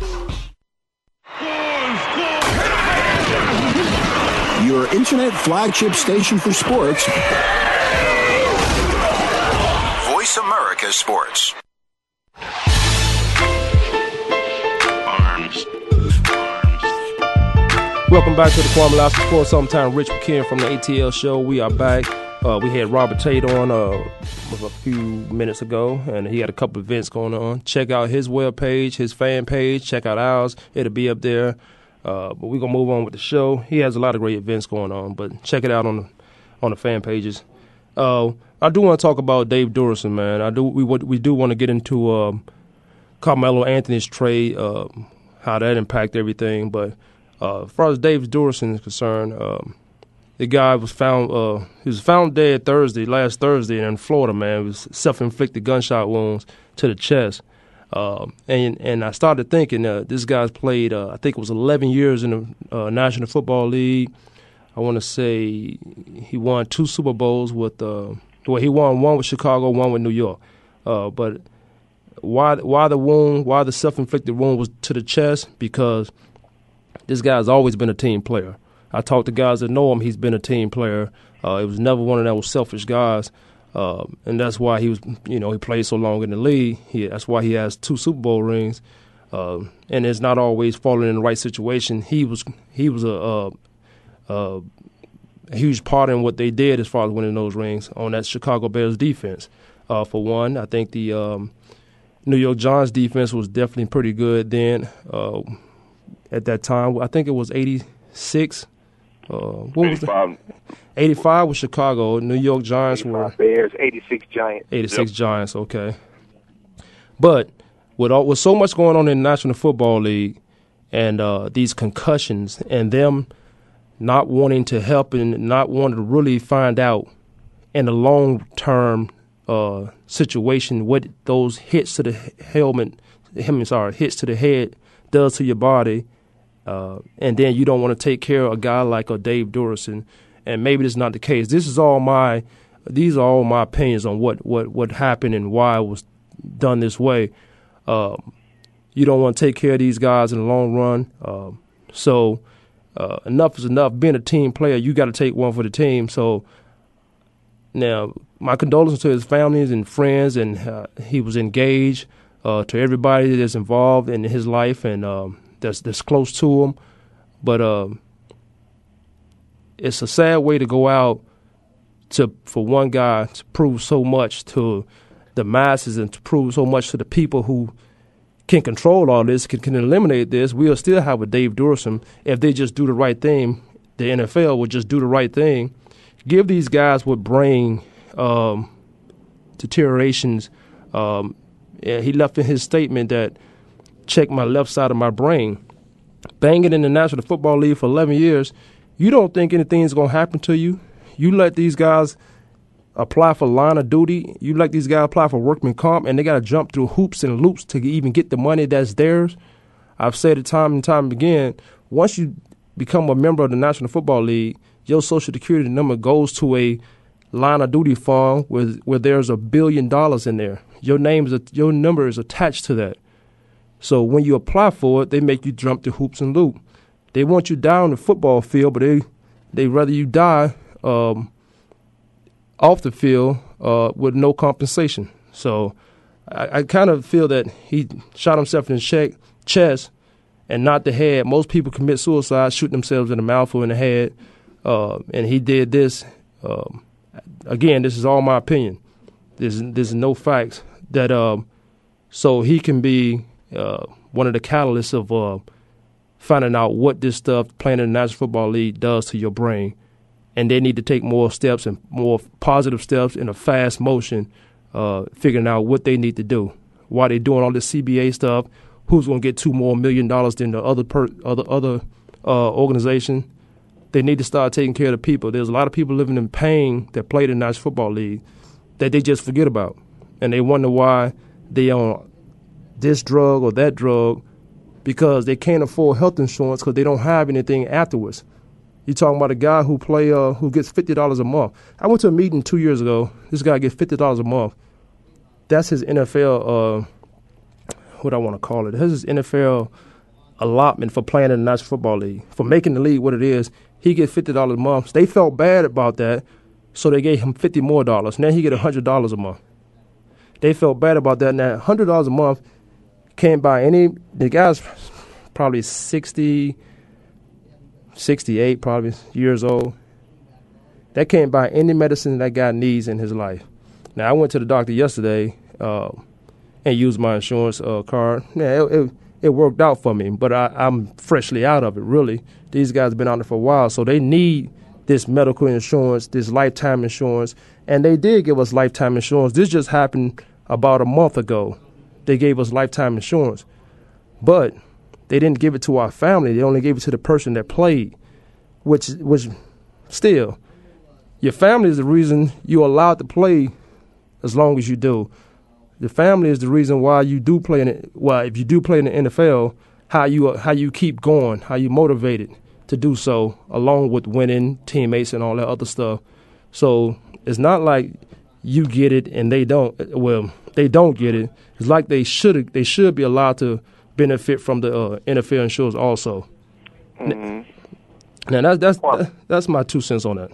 I: Internet flagship station for sports,
J: Voice America Sports. Arms.
C: Welcome back to the Kwamie Lassiter Sports Sometime Rich McKeon from the ATL show. We are back. Uh, we had Robert Tate on uh, a few minutes ago, and he had a couple events going on. Check out his web page, his fan page. Check out ours; it'll be up there. Uh, but we're gonna move on with the show. He has a lot of great events going on, but check it out on the on the fan pages. Uh, I do want to talk about Dave Duerson, man. I do we we do want to get into um, Carmelo Anthony's trade, uh, how that impacted everything. But uh, as far as Dave Duerson is concerned, um, the guy was found uh, he was found dead Thursday, last Thursday in Florida. Man, it was self-inflicted gunshot wounds to the chest. Um, and and I started thinking uh, this guy's played uh, I think it was 11 years in the uh, National Football League. I want to say he won two Super Bowls with uh, well he won one with Chicago, one with New York. Uh, but why why the wound why the self-inflicted wound was to the chest because this guy's always been a team player. I talked to guys that know him; he's been a team player. Uh, it was never one of those selfish guys. Um, and that's why he was, you know, he played so long in the league. He, that's why he has two Super Bowl rings, uh, and it's not always falling in the right situation. He was he was a, a, a, huge part in what they did as far as winning those rings on that Chicago Bears defense. Uh, for one, I think the um, New York Giants defense was definitely pretty good then. Uh, at that time, I think it was eighty six. Uh, what was the, 85 was Chicago. New York Giants were
F: Bears, 86 Giants.
C: 86 Giants, okay. But with all with so much going on in the National Football League and uh, these concussions and them not wanting to help and not wanting to really find out in the long term uh, situation, what those hits to the helmet, him sorry, hits to the head does to your body, uh, and then you don't want to take care of a guy like a Dave Duerson, and maybe this is not the case. This is all my, these are all my opinions on what what what happened and why it was done this way. Um, you don't want to take care of these guys in the long run. Um, so uh, enough is enough. Being a team player, you got to take one for the team. So now, my condolences to his families and friends, and uh, he was engaged. To everybody that's involved in his life and um, that's that's close to him, but um, it's a sad way to go out to for one guy to prove so much to the masses and to prove so much to the people who can control all this, can, can eliminate this. We'll still have a Dave Duerson if they just do the right thing. The NFL would just do the right thing give these guys what brain um, deteriorations. Um, he left in his statement that check my left side of my brain. Banging in the National Football League for 11 years, you don't think anything's going to happen to you. You let these guys apply for line of duty. You let these guys apply for workman comp, and they got to jump through hoops and loops to even get the money that's theirs. I've said it time and time again. Once you become a member of the National Football League, your social security number goes to a line of duty fund where where there's a billion dollars in there. Your name is a, your number is attached to that. So when you apply for it, they make you jump the hoops and loop. They want you down the football field, but they they rather you die um, off the field uh, with no compensation. So I, I kind of feel that he shot himself in the chest and not the head. Most people commit suicide shooting themselves in the mouth or in the head. Uh, and he did this. Um, again, this is all my opinion. There's there's no facts that um, so he can be uh, one of the catalysts of uh, finding out what this stuff playing in the National Football League does to your brain, and they need to take more steps and more positive steps in a fast motion, uh, figuring out what they need to do. Why they doing all this CBA stuff? Who's going to get two more million dollars than the other per, other other uh, organization? they need to start taking care of the people. There's a lot of people living in pain that play the National Football League that they just forget about, and they wonder why they on this drug or that drug because they can't afford health insurance because they don't have anything afterwards. You're talking about a guy who play uh, who gets fifty dollars a month. I went to a meeting two years ago. This guy gets fifty dollars a month. That's his NFL. Uh, what I want to call it. That's his NFL allotment for playing in the National Football League for making the league what it is. He get fifty dollars a month. They felt bad about that, so they gave him fifty more dollars. Now he get hundred dollars a month. They felt bad about that. Now hundred dollars a month can't buy any. The guy's probably 60, 68 probably years old. That can't buy any medicine that guy needs in his life. Now I went to the doctor yesterday uh, and used my insurance uh, card. Yeah, it, it, it worked out for me. But I, I'm freshly out of it, really. These guys have been out there for a while, so they need this medical insurance, this lifetime insurance, and they did give us lifetime insurance. This just happened about a month ago. They gave us lifetime insurance, but they didn't give it to our family. They only gave it to the person that played, which which still, your family is the reason you're allowed to play as long as you do the family is the reason why you do play in it. Well, if you do play in the NFL, how you how you keep going, how you motivated to do so, along with winning teammates and all that other stuff. So it's not like you get it and they don't. Well, they don't get it. It's like they should they should be allowed to benefit from the uh, NFL insurance also. Mm-hmm. Now that's that's that's my two cents on that.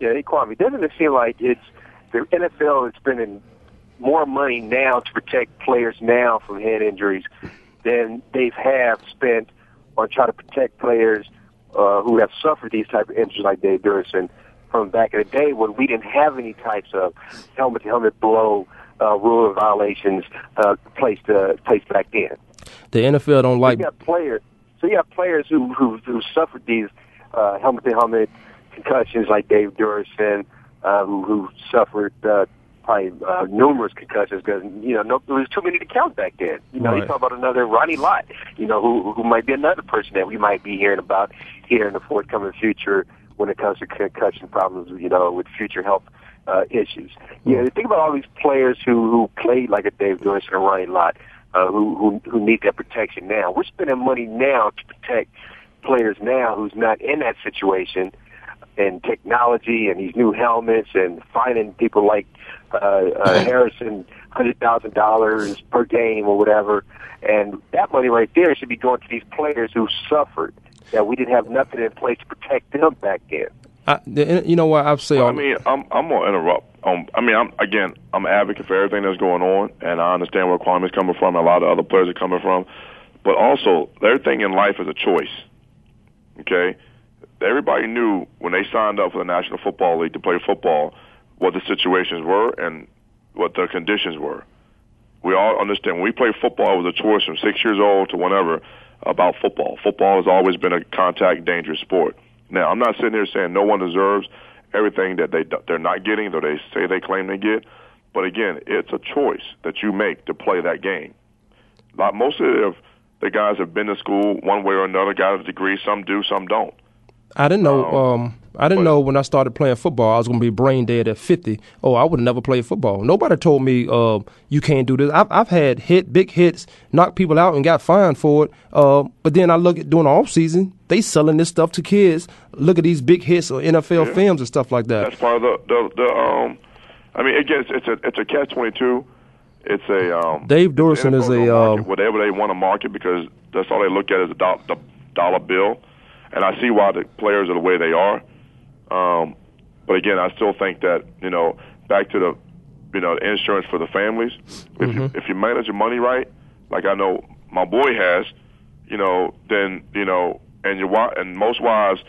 F: Yeah, hey, Kwamie, doesn't it feel like it's the NFL is spending more money now to protect players now from head injuries than they have spent on trying to protect players uh, who have suffered these type of injuries like Dave Duerson from back in the day when we didn't have any types of helmet-to-helmet blow uh, rule violations uh, placed uh, placed back then.
C: The NFL don't like.
F: So you have players. So you have players who who, who suffered these uh, helmet-to-helmet concussions like Dave Duerson, uh, who, who suffered uh, probably uh, numerous concussions because you know no, there was too many to count back then. You know, right. you talk about another Ronnie Lott, you know, who who might be another person that we might be hearing about here in the forthcoming future when it comes to concussion problems. You know, with future health uh, issues. You know, think about all these players who who played like a Dave Joyce and a Ronnie Lott, uh, who who who need that protection now. We're spending money now to protect players now who's not in that situation, and technology and these new helmets and finding people like uh, uh, Harrison hundred thousand dollars per game or whatever, and that money right there should be going to these players who suffered that we didn't have nothing in place to protect them back then.
C: I, you know what I've said.
E: Well, I mean, I'm I'm gonna interrupt. Um, I mean, I'm again, I'm an advocate for everything that's going on, and I understand where Kwamie's coming from. And a lot of other players are coming from, but also everything in life is a choice. Okay, everybody knew when they signed up for the National Football League to play football what the situations were and what the conditions were. We all understand when we play football, it was a choice from six years old to whenever about football. Football has always been a contact, dangerous sport. Now, I'm not sitting here saying no one deserves everything that they they're not getting, though they say they claim they get. But again, it's a choice that you make to play that game. Like most of the guys have been to school one way or another, got a degree. Some do, some don't.
C: I didn't know. Um, I didn't know when I started playing football I was going to be brain dead at 50. Oh, I would have never played football. Nobody told me uh, you can't do this. I've, I've had hit big hits, knocked people out, and got fined for it. Uh, but then I look at during the off season, they selling this stuff to kids. Look at these big hits or NFL
E: Yeah.
C: films and stuff like that.
E: That's part of the the, the um. I mean, again, it's, it's a it's a catch twenty two. It's a um.
C: Dave Duerson is a um,
E: whatever they want to market because that's all they look at is a do- the dollar bill, and I see why the players are the way they are. Um, but again, I still think that you know back to the you know the insurance for the families. If you if you manage your money right, like I know my boy has, you know, then you know, and your wife and most wives,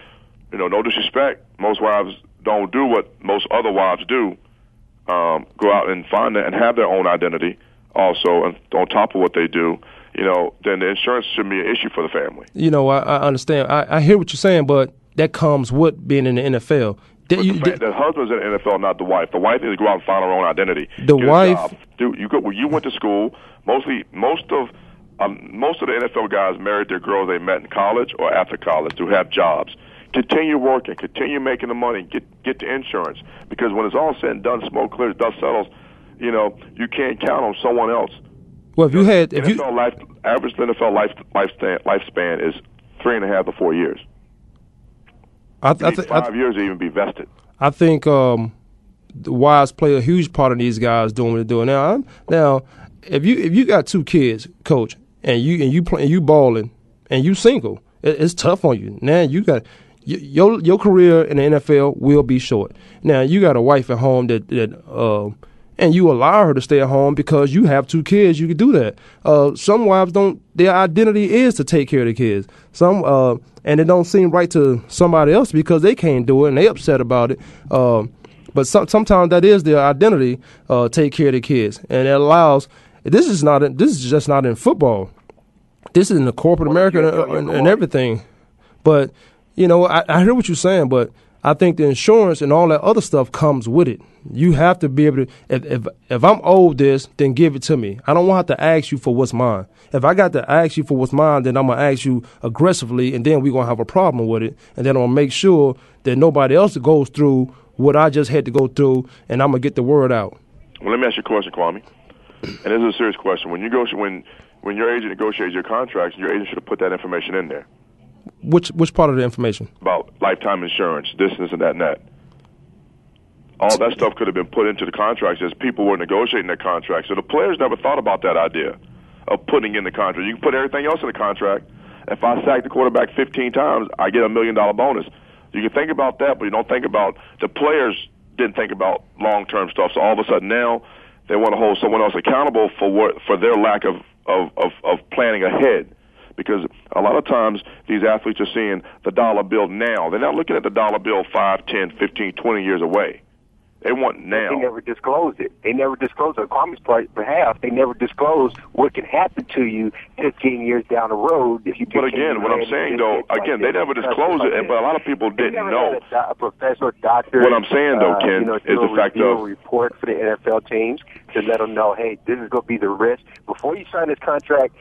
E: you know, no disrespect, most wives don't do what most other wives do. Um, go out and find it and have their own identity also, and on top of what they do, you know, then the insurance shouldn't be an issue for the family.
C: you know, I, I understand. I, I hear what you're saying, but that comes with being in the NFL. You,
E: the, the husband's in the NFL, not the wife. The wife needs to go out and find her own identity.
C: The wife-.
E: Do you go? When you went to school, mostly most of um, most of the NFL guys married their girls they met in college or after college to have jobs. Continue working, continue making the money, get get the insurance because when it's all said and done, smoke clears, dust settles. You know you can't count on someone else.
C: Well, if you had, if you,
E: NFL life average NFL life lifespan lifespan is three and a half to four years.
C: I, I,
E: You need
C: th- I,
E: five years to even be vested.
C: I think um, the wives play a huge part in these guys doing what they're doing now. I'm- Now, if you if you got two kids, coach, and you and you play, you balling, and you single, it, it's tough on you. Now you got your your career in the NFL will be short. Now you got a wife at home that that. Uh, and you allow her to stay at home because you have two kids, you can do that. Uh, some wives don't. Their identity is to take care of the kids. Some, uh, and it don't seem right to somebody else because they can't do it and they upset about it. Uh, but some, sometimes that is their identity. Uh, take care of the kids, and it allows. This is not. in- This is just not in football. This is in the corporate America and, and, and everything. But you know, I, I hear what you're saying, but I think the insurance and all that other stuff comes with it. You have to be able to. If if, if I'm owed this, then give it to me. I don't want to have to ask you for what's mine. If I got to ask you for what's mine, then I'm gonna ask you aggressively, and then we're gonna have a problem with it. And then I'm gonna make sure that nobody else goes through what I just had to go through, and I'm gonna get the word out.
E: Well, let me ask you a question, Kwamie. And this is a serious question. When you go, when when your agent negotiates your contracts, your agent should have put that information in there
C: Which which part of the information?
E: about lifetime insurance, this, this, and that, and that. All that stuff could have been put into the contracts as people were negotiating their contracts. So the players never thought about that idea of putting in the contract. You can put everything else in the contract. If I sack the quarterback 15 times, I get a million dollar bonus. You can think about that, but you don't think about the players didn't think about long term stuff. So all of a sudden now they want to hold someone else accountable for what for their lack of of, of, of planning ahead. Because a lot of times these athletes are seeing the dollar bill now. They're not looking at the dollar bill five, ten, fifteen, twenty years away. They want now.
F: They never disclosed it. They never disclosed it. On Kwamie's behalf, they never disclosed what can happen to you 15 years down the road if you.
E: But again, what I'm saying though,
F: like
E: again, they never
F: stuff
E: disclosed it, and but a lot of people didn't know.
F: A, do- a professor, doctor.
E: What I'm saying, though,
F: uh,
E: Ken,
F: you know,
E: is the fact of-
F: a report for the NFL teams to let them know, hey, this is going to be the risk before you sign this contract.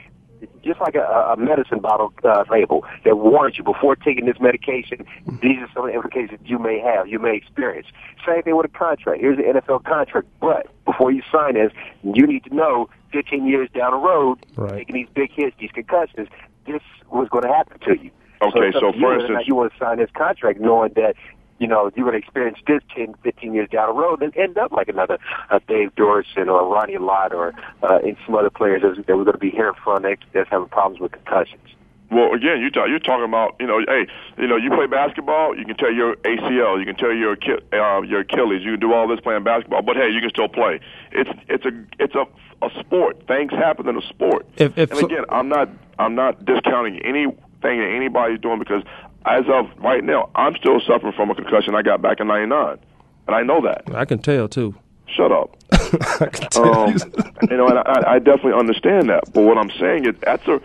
F: Just like a, a medicine bottle uh, label that warns you before taking this medication. These are some of the implications you may have, you may experience. Same thing with a contract. Here's the NFL contract, but before you sign this, you need to know 15 years down the road,
C: Right.
F: taking these big hits, these concussions, this was going to happen to you.
E: Okay,
F: it's up
E: so
F: to
E: for
F: whether or not
E: instance-
F: you want to sign this contract knowing that you know, you're going to experience this 10, 15 years down the road and end up like another uh, Dave Duerson or Ronnie Lott or uh, and some other players that that we're going to be hearing from next that's having problems with concussions.
E: Well, again, you talk, you're talking about, you know, hey, you know, you play basketball, you can tell your ACL, you can tell your uh, your Achilles, you can do all this playing basketball, but hey, you can still play. It's it's a it's a a sport. Things happen in a sport.
C: If- if
E: and
C: so-
E: again, I'm not I'm not discounting anything that anybody's doing because as of right now, I'm still suffering from a concussion I got back in '99, and I know that.
C: I can tell too.
E: Shut up. *laughs*
C: I can tell
E: Um, you know, and I, I definitely understand that. But what I'm saying is that's a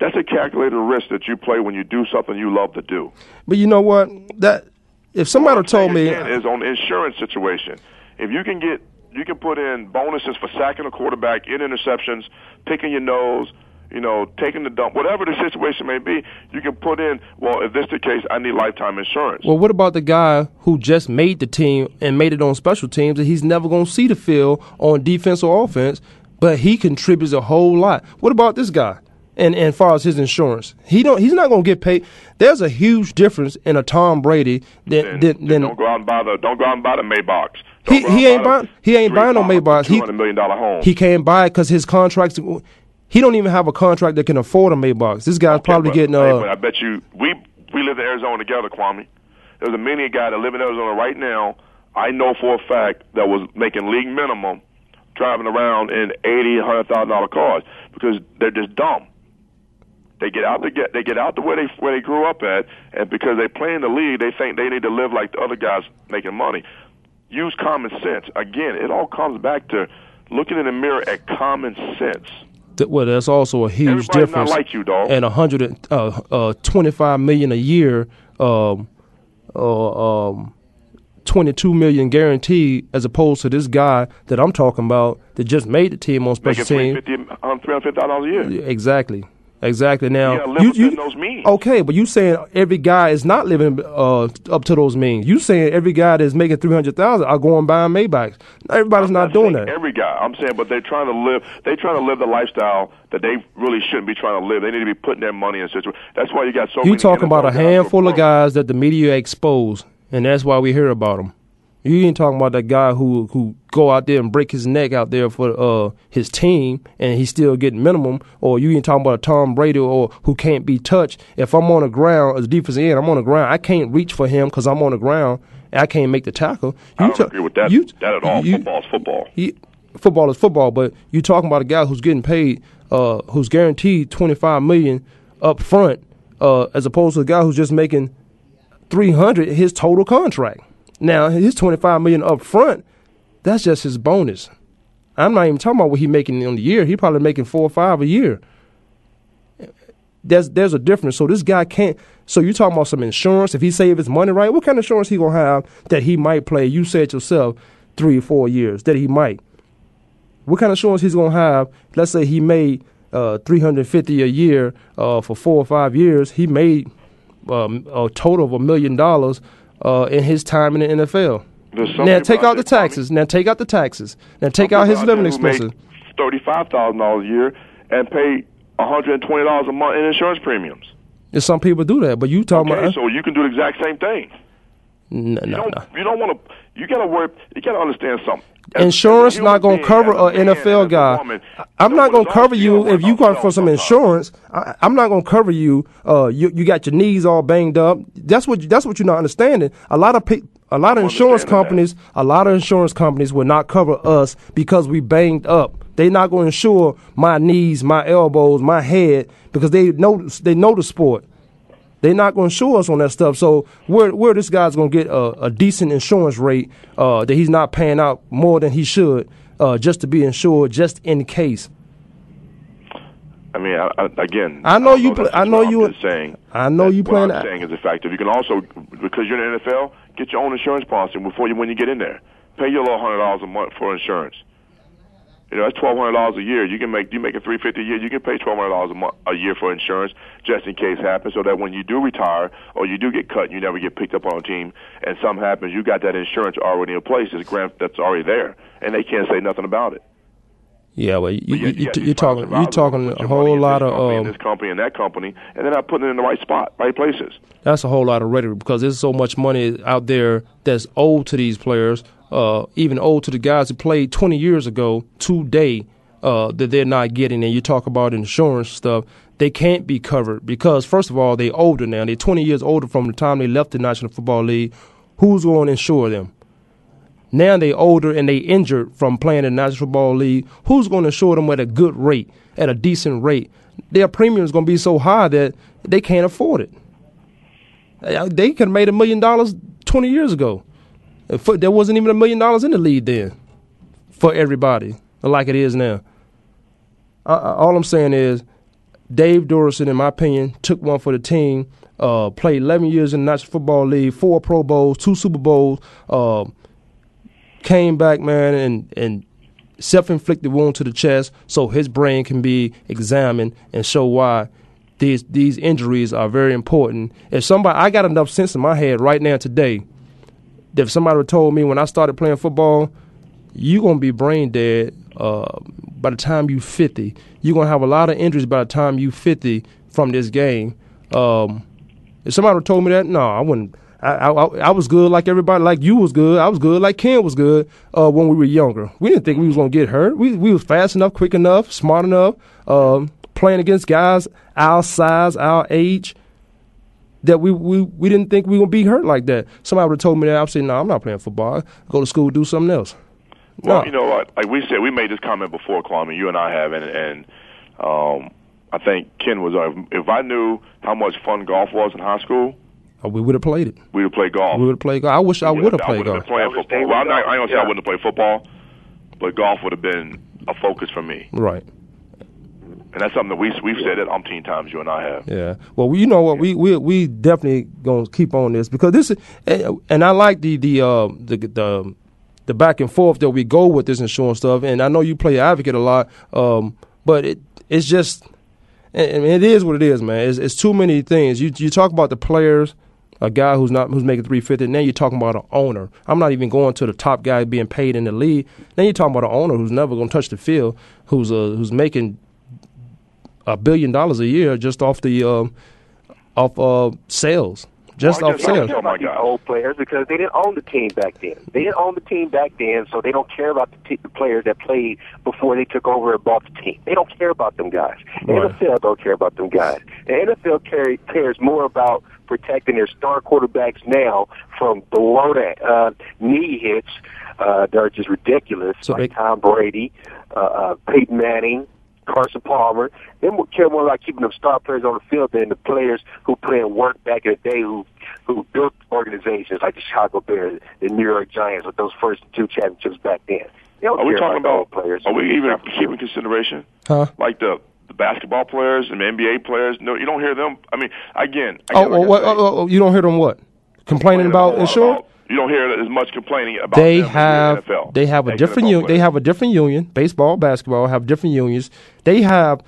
E: that's a calculated risk that you play when you do something you love to do.
C: But you know what? That if somebody told me,
E: is on the insurance situation. If you can get you can put in bonuses for sacking a quarterback, in interceptions, picking your nose, you know, taking the dump, whatever the situation may be, you can put in. Well, if this is the case, I need lifetime insurance.
C: well, what about the guy who just made the team and made it on special teams, and he's never going to see the field on defense or offense, but he contributes a whole lot. What about this guy? And and far as his insurance, he don't. He's not going to get paid. There's a huge difference in a Tom Brady than than, than
E: don't go out and buy the don't go out and buy the Maybachs.
C: he he ain't buying he ain't buying no
E: Maybach.
C: He
E: hundred million dollar home.
C: he can't buy it because his contracts. He don't even have a contract that can afford a Maybach. This guy's probably
E: but,
C: getting
E: hey,
C: uh.
E: but I bet you we we live in Arizona together, Kwamie. There's a many guy that live in Arizona right now. I know for a fact that was making league minimum, driving around in eighty, hundred thousand dollar cars because they're just dumb. They get out to get they get out to where they where they grew up at, and because they play in the league, they think they need to live like the other guys making money. Use common sense. Again, it all comes back to looking in the mirror at common sense.
C: Th- well, that's also a huge
E: Everybody's not
C: difference.
E: like you, dog.
C: And a hundred and uh, uh, million a year, um, uh, um, twenty-two million guaranteed, as opposed to this guy that I'm talking about that just made the team on special
E: Making
C: team.
E: three fifty, um, three hundred fifty dollars a year.
C: Exactly. Exactly. Now
E: You within those means.
C: Okay, but you saying every guy is not living uh, up to those means. You saying every guy that's making three hundred thousand are going buying Maybachs. Everybody's not, doing that.
E: Every guy, I'm saying, but they're trying to live. They trying to live the lifestyle that they really shouldn't be trying to live. They need to be putting their money in situations. That's why you got so.
C: You talking about a handful of guys that the media expose, and that's why we hear about them. You ain't talking about that guy who who go out there and break his neck out there for uh his team, and he's still getting minimum. Or you ain't talking about a Tom Brady or who can't be touched. If I'm on the ground as a defensive end, I'm on the ground. I can't reach for him because I'm on the ground. And I can't make the tackle.
E: I
C: You
E: don't
C: ta-
E: agree with that.
C: you-
E: that at all.
C: you-
E: is football.
C: he, football is football, but you're talking about a guy who's getting paid, uh, who's guaranteed twenty five million up front, uh, as opposed to a guy who's just making three hundred his total contract. Now his twenty five million up front, that's just his bonus. I'm not even talking about what he's making on the year. He probably making four or five a year. There's there's a difference. So this guy can't. So you're talking about some insurance? If he save his money right, what kind of insurance he gonna have that he might play? You said yourself, three or four years that he might. What kind of insurance he's gonna have? Let's say he made uh, three hundred fifty a year uh, for four or five years. He made um, a total of a million dollars uh, in his time in the NFL. Now take
E: out
C: the taxes. Now take out the taxes. Now take out his living expenses.
E: Thirty-five thousand dollars a year and pay one hundred and twenty dollars a month in insurance premiums.
C: And some people do that, but you talking
E: Okay,
C: about
E: so you can do the exact same thing.
C: no,
E: You
C: no,
E: don't.
C: no.
E: You don't want to. You got to work. You got to understand something.
C: Insurance not going to cover an NFL guy. I'm not going to cover you if you going for some insurance. I, I'm not going to cover you. Uh, you you got your knees all banged up. That's what that's what you're not understanding. A lot of pe- a lot of insurance companies, a lot of insurance companies will not cover us because we banged up. They're not going to insure my knees, my elbows, my head because they know they know the sport. They're not going to show us on that stuff. So where where this guy's going to get a, a decent insurance rate uh, that he's not paying out more than he should uh, just to be insured, just in case.
E: I mean, I, I, again,
C: I know you.
E: that's
C: Pl- I know you.
E: saying.
C: I know you
E: What. I'm saying is the fact that you can also, because you're in the NFL, get your own insurance policy before you when you get in there. Pay your little hundred dollars a month for insurance. You know, that's twelve hundred dollars a year. You can make you make a three fifty a year. You can pay twelve hundred dollars a month a year for insurance just in case happens, so that when you do retire or you do get cut, and you never get picked up on a team, and something happens, you got that insurance already in place. It's grant that's already there, and they can't say nothing about it.
C: Yeah, well, you, you, you, you, you're talking you're talking a whole lot of um,
E: this company and that company, and they're not putting it in the right spot, right places.
C: That's a whole lot of rhetoric because there's so much money out there that's owed to these players, uh, even owed to the guys who played 20 years ago today uh, that they're not getting. And you talk about insurance stuff, they can't be covered because, first of all, they're older now. They're 20 years older from the time they left the National Football League. Who's going to insure them? Now they're older and they injured from playing in the National Football League. Who's going to insure them at a good rate, at a decent rate? Their premium is going to be so high that they can't afford it. They could have made a million dollars 20 years ago. There wasn't even a million dollars in the lead then for everybody, like it is now. All I'm saying is, Dave Duerson, in my opinion, took one for the team. Uh, played 11 years in the National Football League, four Pro Bowls, two Super Bowls. Uh, came back, man, and and self-inflicted wound to the chest, so his brain can be examined and show why these these injuries are very important. If somebody, I got enough sense in my head right now today, if somebody told me when I started playing football, you're gonna be brain dead uh, by the time you fifty. You're gonna have a lot of injuries by the time you fifty from this game. Um, if somebody told me that, no, I wouldn't. I, I, I was good like everybody, like you was good. I was good like Ken was good uh, when we were younger. We didn't think we was gonna get hurt. We we was fast enough, quick enough, smart enough, um, playing against guys our size, our age. That we, we, we didn't think we were gonna be hurt like that. Somebody would have told me that. I'd say, no, I'm not playing football. Go to school, do something else.
E: Well,
C: No.
E: you know what? Like we said, we made this comment before, Kwamie. You and I have, and, and um, I think Ken was. Uh, if I knew how much fun golf was in high school,
C: Uh, we would have played it.
E: we'd have played golf.
C: We would have played golf. I wish I would have played golf.
E: been playing football. Well, I'm not, I ain't gonna say I wouldn't have played football, but golf would have been a focus for me,
C: Right.
E: And that's something that we we've said it umpteen times. You and I have.
C: Yeah. Well, you know what? We we we definitely gonna keep on this because this is, and, I like the the uh the the the back and forth that we go with this insurance stuff. And I know you play advocate a lot, um, but it it's just, and it is what it is, man. It's, it's too many things. You you talk about the players. A guy who's not who's making three fifty. Now you're talking about an owner. I'm not even going to the top guy being paid in the league. Then you're talking about an owner who's never going to touch the field, who's uh, who's making a billion dollars a year just off the um, off uh, sales, just
F: Well,
C: off sales.
F: care about these old players because they didn't own the team back then. They didn't own the team back then, so they don't care about the, t- the players that played before they took over and bought the team. They don't care about them guys. The
C: Right.
F: NFL don't care about them guys. The NFL care, cares more about protecting their star quarterbacks now from below the uh, knee hits uh, that are just ridiculous,
C: So
F: like
C: they-
F: Tom Brady, uh, uh, Peyton Manning, Carson Palmer. They more- care more about keeping them star players on the field than the players who put in work back in the day who who built organizations like the Chicago Bears, the New York Giants with those first two championships back then. They don't
E: Are we talking
F: about,
E: about?
F: players.
E: Are we even keeping consideration?
C: Huh?
E: Like the the basketball players and the NBA players? No, you don't hear them. I mean, again,
C: Oh,
E: again, like
C: oh,
E: I
C: what,
E: say,
C: oh, oh, you don't hear them what complaining about
E: about-
C: insurance?
E: You don't hear as much complaining about
C: They
E: them as you
C: have
E: hear NFL.
C: they have a different union. They have a different union. Baseball, basketball have different unions. They have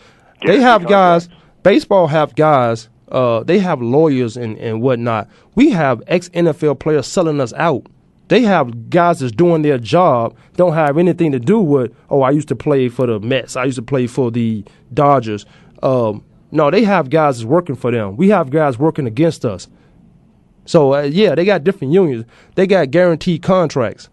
C: they have guys. Baseball have guys. Uh, they have lawyers and and whatnot. We have ex NFL players selling us out. They have guys that's doing their job, don't have anything to do with. Oh, I used to play for the Mets. I used to play for the Dodgers. Um, no, they have guys that's working for them. We have guys working against us. So uh, yeah, they got different unions. They got guaranteed contracts.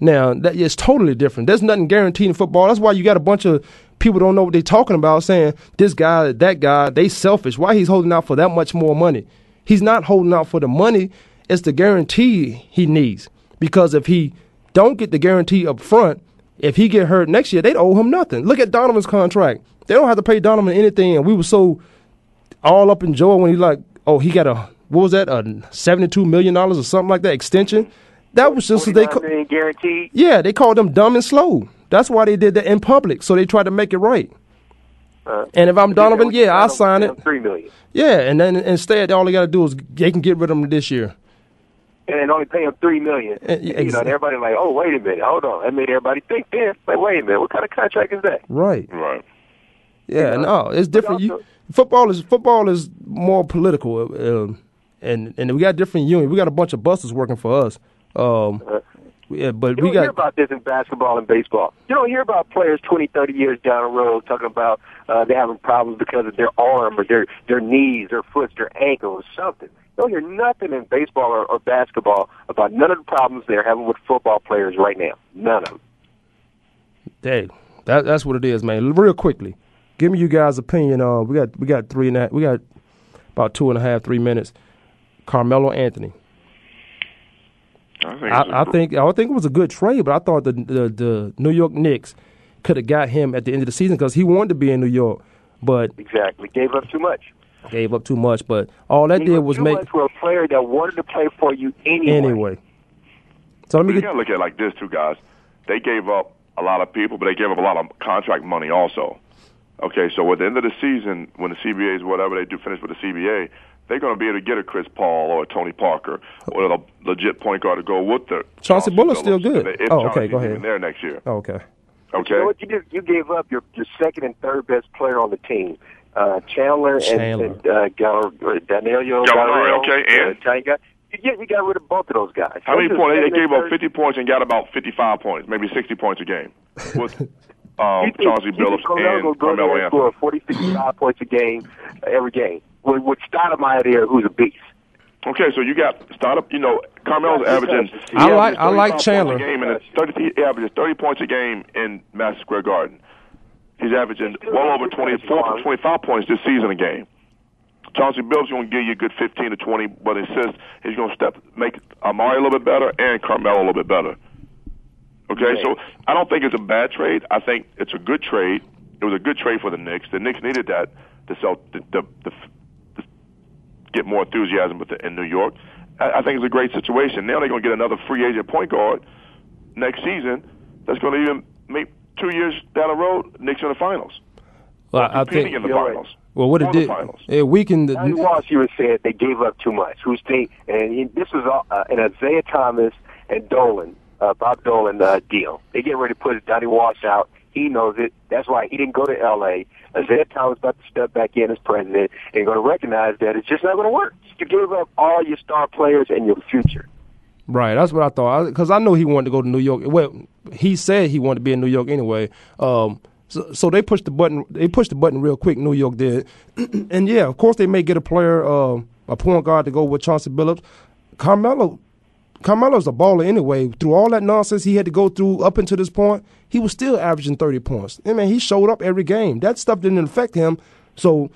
C: Now that it's totally different. There's nothing guaranteed in football. That's why you got a bunch of people don't know what they're talking about, saying this guy, that guy, they selfish. Why he's holding out for that much more money? He's not holding out for the money. It's the guarantee he needs. Because if he don't get the guarantee up front, if he get hurt next year, they'd owe him nothing. Look at Donovan's contract. They don't have to pay Donovan anything, and we were so all up in joy when he like, oh, he got a what was that, a seventy-two million dollars or something like that extension. That was just they.
F: $49
C: Co-
F: million guaranteed.
C: yeah, they called them dumb and slow. That's why they did that in public, so they tried to make it right.
F: Uh,
C: And if I'm Donovan, yeah, I'll sign it.
F: Three million.
C: Yeah, and then instead, all they got to do is they can get rid of them this year.
F: and then only pay them three million.
C: Uh,
F: You know, and everybody like, oh, wait a minute, hold on. That made everybody think then. Like, wait a minute, what kind of contract is that?
C: Right.
E: Right.
C: Yeah, no, it's different. You, football is football is more political, uh, and and we got different unions. We got a bunch of busters working for us. Um, yeah, but
F: You
C: we
F: don't hear about this in basketball and baseball. You don't hear about players 20, 30 years down the road talking about uh, they're having problems because of their arm or their their knees, their foot, their ankle, or something. You don't hear nothing in baseball or, or basketball about none of the problems they're having with football players right now. None of them.
C: Hey, that, that's what it is, man. Real quickly, give me you guys' opinion. Uh, we got we got three and a, we got about two and a half, three minutes. Carmelo Anthony.
E: I think,
C: I, I think I think it was a good trade, but I thought the the, the New York Knicks could have got him at the end of the season because he wanted to be in New York, but
F: Exactly. Gave up too much.
C: gave up too much. But all that
F: Gave
C: did was
F: too
C: make
F: much for a player that wanted to play for you anyway.
C: anyway. So let me
E: you
C: get
E: gotta look at it like this, too, guys. They gave up a lot of people, but they gave up a lot of contract money also. Okay, so at the end of the season, when the CBA is whatever they do finish with the CBA, they're going to be able to get a Chris Paul or a Tony Parker or a legit point guard to go with the
C: Chauncey Billups still good.
E: If
C: Oh, okay,
E: Chauncey's
C: go ahead.
E: there next year.
C: Oh, okay.
F: You know
E: Okay.
F: what you did? You gave up your your second and third best player on the team, uh, Chandler,
C: Chandler.
F: and, and uh, Gal- uh, Danilo.
E: Gallinari,
F: Gallinari,
E: okay, and?
F: uh, Italian guy. You, get, you got rid of both of those guys.
E: How many
F: Those are
E: points? They, they gave up 50 points and got about 55 points, maybe 60 points a game with *laughs* um,
F: You think-
E: Chauncey
F: you
E: Billups
F: Carmelo
E: and
F: gonna
E: Carmelo Anthony.
F: score 40, 55 points a game uh, every game with, with Stoudemire there, who's a beast.
E: Okay, so you got start up. You know, Carmelo's averaging.
C: I like- I like Chandler.
E: A game and 30, he averages 30 points a game in Madison Square Garden. He's averaging well over 24 to 25 points this season a game. Chauncey Billups going to give you a good 15 to 20, but it says he's going to step make Amar'e a little bit better and Carmelo a little bit better. Okay, so I don't think it's a bad trade. I think it's a good trade. It was a good trade for the Knicks. The Knicks needed that to sell the, the, the, the get more enthusiasm with the, in New York. I, I think it's a great situation. Now they're going to get another free agent point guard next season. That's going to even make two years down the road. Knicks in the finals.
C: Well, I think
E: in the
F: You're right.
C: well, what it did it weakened the
F: Donnie Walsh, you said they gave up too much. Who's they? And he, this was all, uh, an Isaiah Thomas and Dolan, uh, Bob Dolan uh, deal. They get ready to put Donnie Walsh out. He knows it. That's why he didn't go to L.A. Isaiah Thomas about to step back in as president and going to recognize that it's just not going to work. You give up all your star players and your future.
C: Right, that's what I thought. Because I, know he wanted to go to New York. Well, he said he wanted to be in New York anyway. Um, so, so they pushed the button. They pushed the button real quick. New York did, *clears throat* and yeah, of course they may get a player, uh, a point guard to go with Chauncey Billups. Carmelo, Carmelo's a baller anyway. Through all that nonsense he had to go through up until this point, he was still averaging thirty points. I mean, he showed up every game. That stuff didn't affect him. So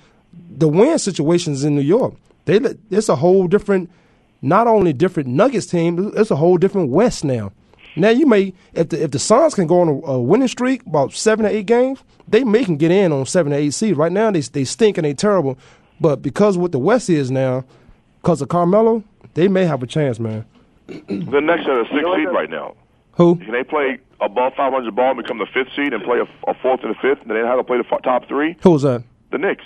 C: the win situations in New York, they it's a whole different, not only different Nuggets team, it's a whole different West now. Now you may if the if the Suns can go on a, a winning streak about seven or eight games, they may can get in on seven or eight seeds. Right now they they stink and they terrible, but because what the West is now, because of Carmelo, they may have a chance, man. *clears throat*
E: The Knicks are a sixth seed right now.
C: Who?
E: Can they play above 500 ball and become the fifth seed and play a, a fourth and a fifth, and then have to play the f- top three?
C: Who's that?
E: The Knicks.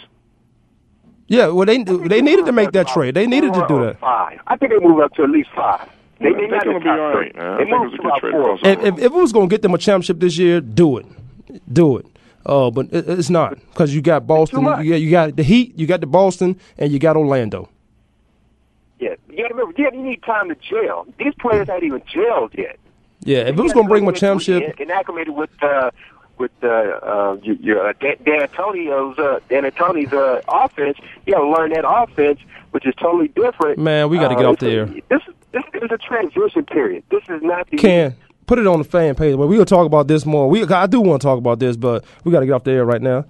C: Yeah, well they they needed to make that trade. They needed to do that.
F: Five. I think they move up to at least five. They
E: I
F: may
E: think
F: not
E: it'll
F: in
E: be
F: top
E: all right,
F: three.
E: man.
F: They
E: think it
F: move
E: was a
F: to
E: good
F: about
E: trade
F: four.
C: If, if, if it was going to get them a championship this year, do it, do it. Uh, but it, it's not because you got Boston,
F: much.
C: you got, you got the Heat, you got the Boston, and you got Orlando.
F: Yeah, you got to remember. Yeah, you need time to gel. These players ain't even gelled yet.
C: Yeah, if it was going to bring them a championship,
F: and acclimated with uh, with uh, uh, your, your uh, Dan, Dan Antonio's uh, Dan Antonio's uh, offense. You got to learn that offense, which is totally different.
C: Man, we gotta get
F: Uh,
C: off the air.
F: This this is a transition period. This is not the
C: can put it on the fan page. But we'll talk about this more. We I do want to talk about this, but we got to get off the air right now.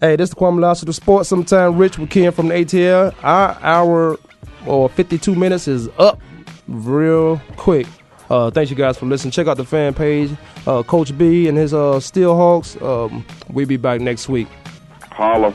C: Hey, this is Kwamie Lassiter, the Sports. Sometime Rich with Ken from the ATL. Our hour or 52 minutes is up real quick. Uh, thanks you guys for listening. Check out the fan page. Uh, Coach B and his uh, Steelhawks. Um, we'll be back next week.
E: Holla.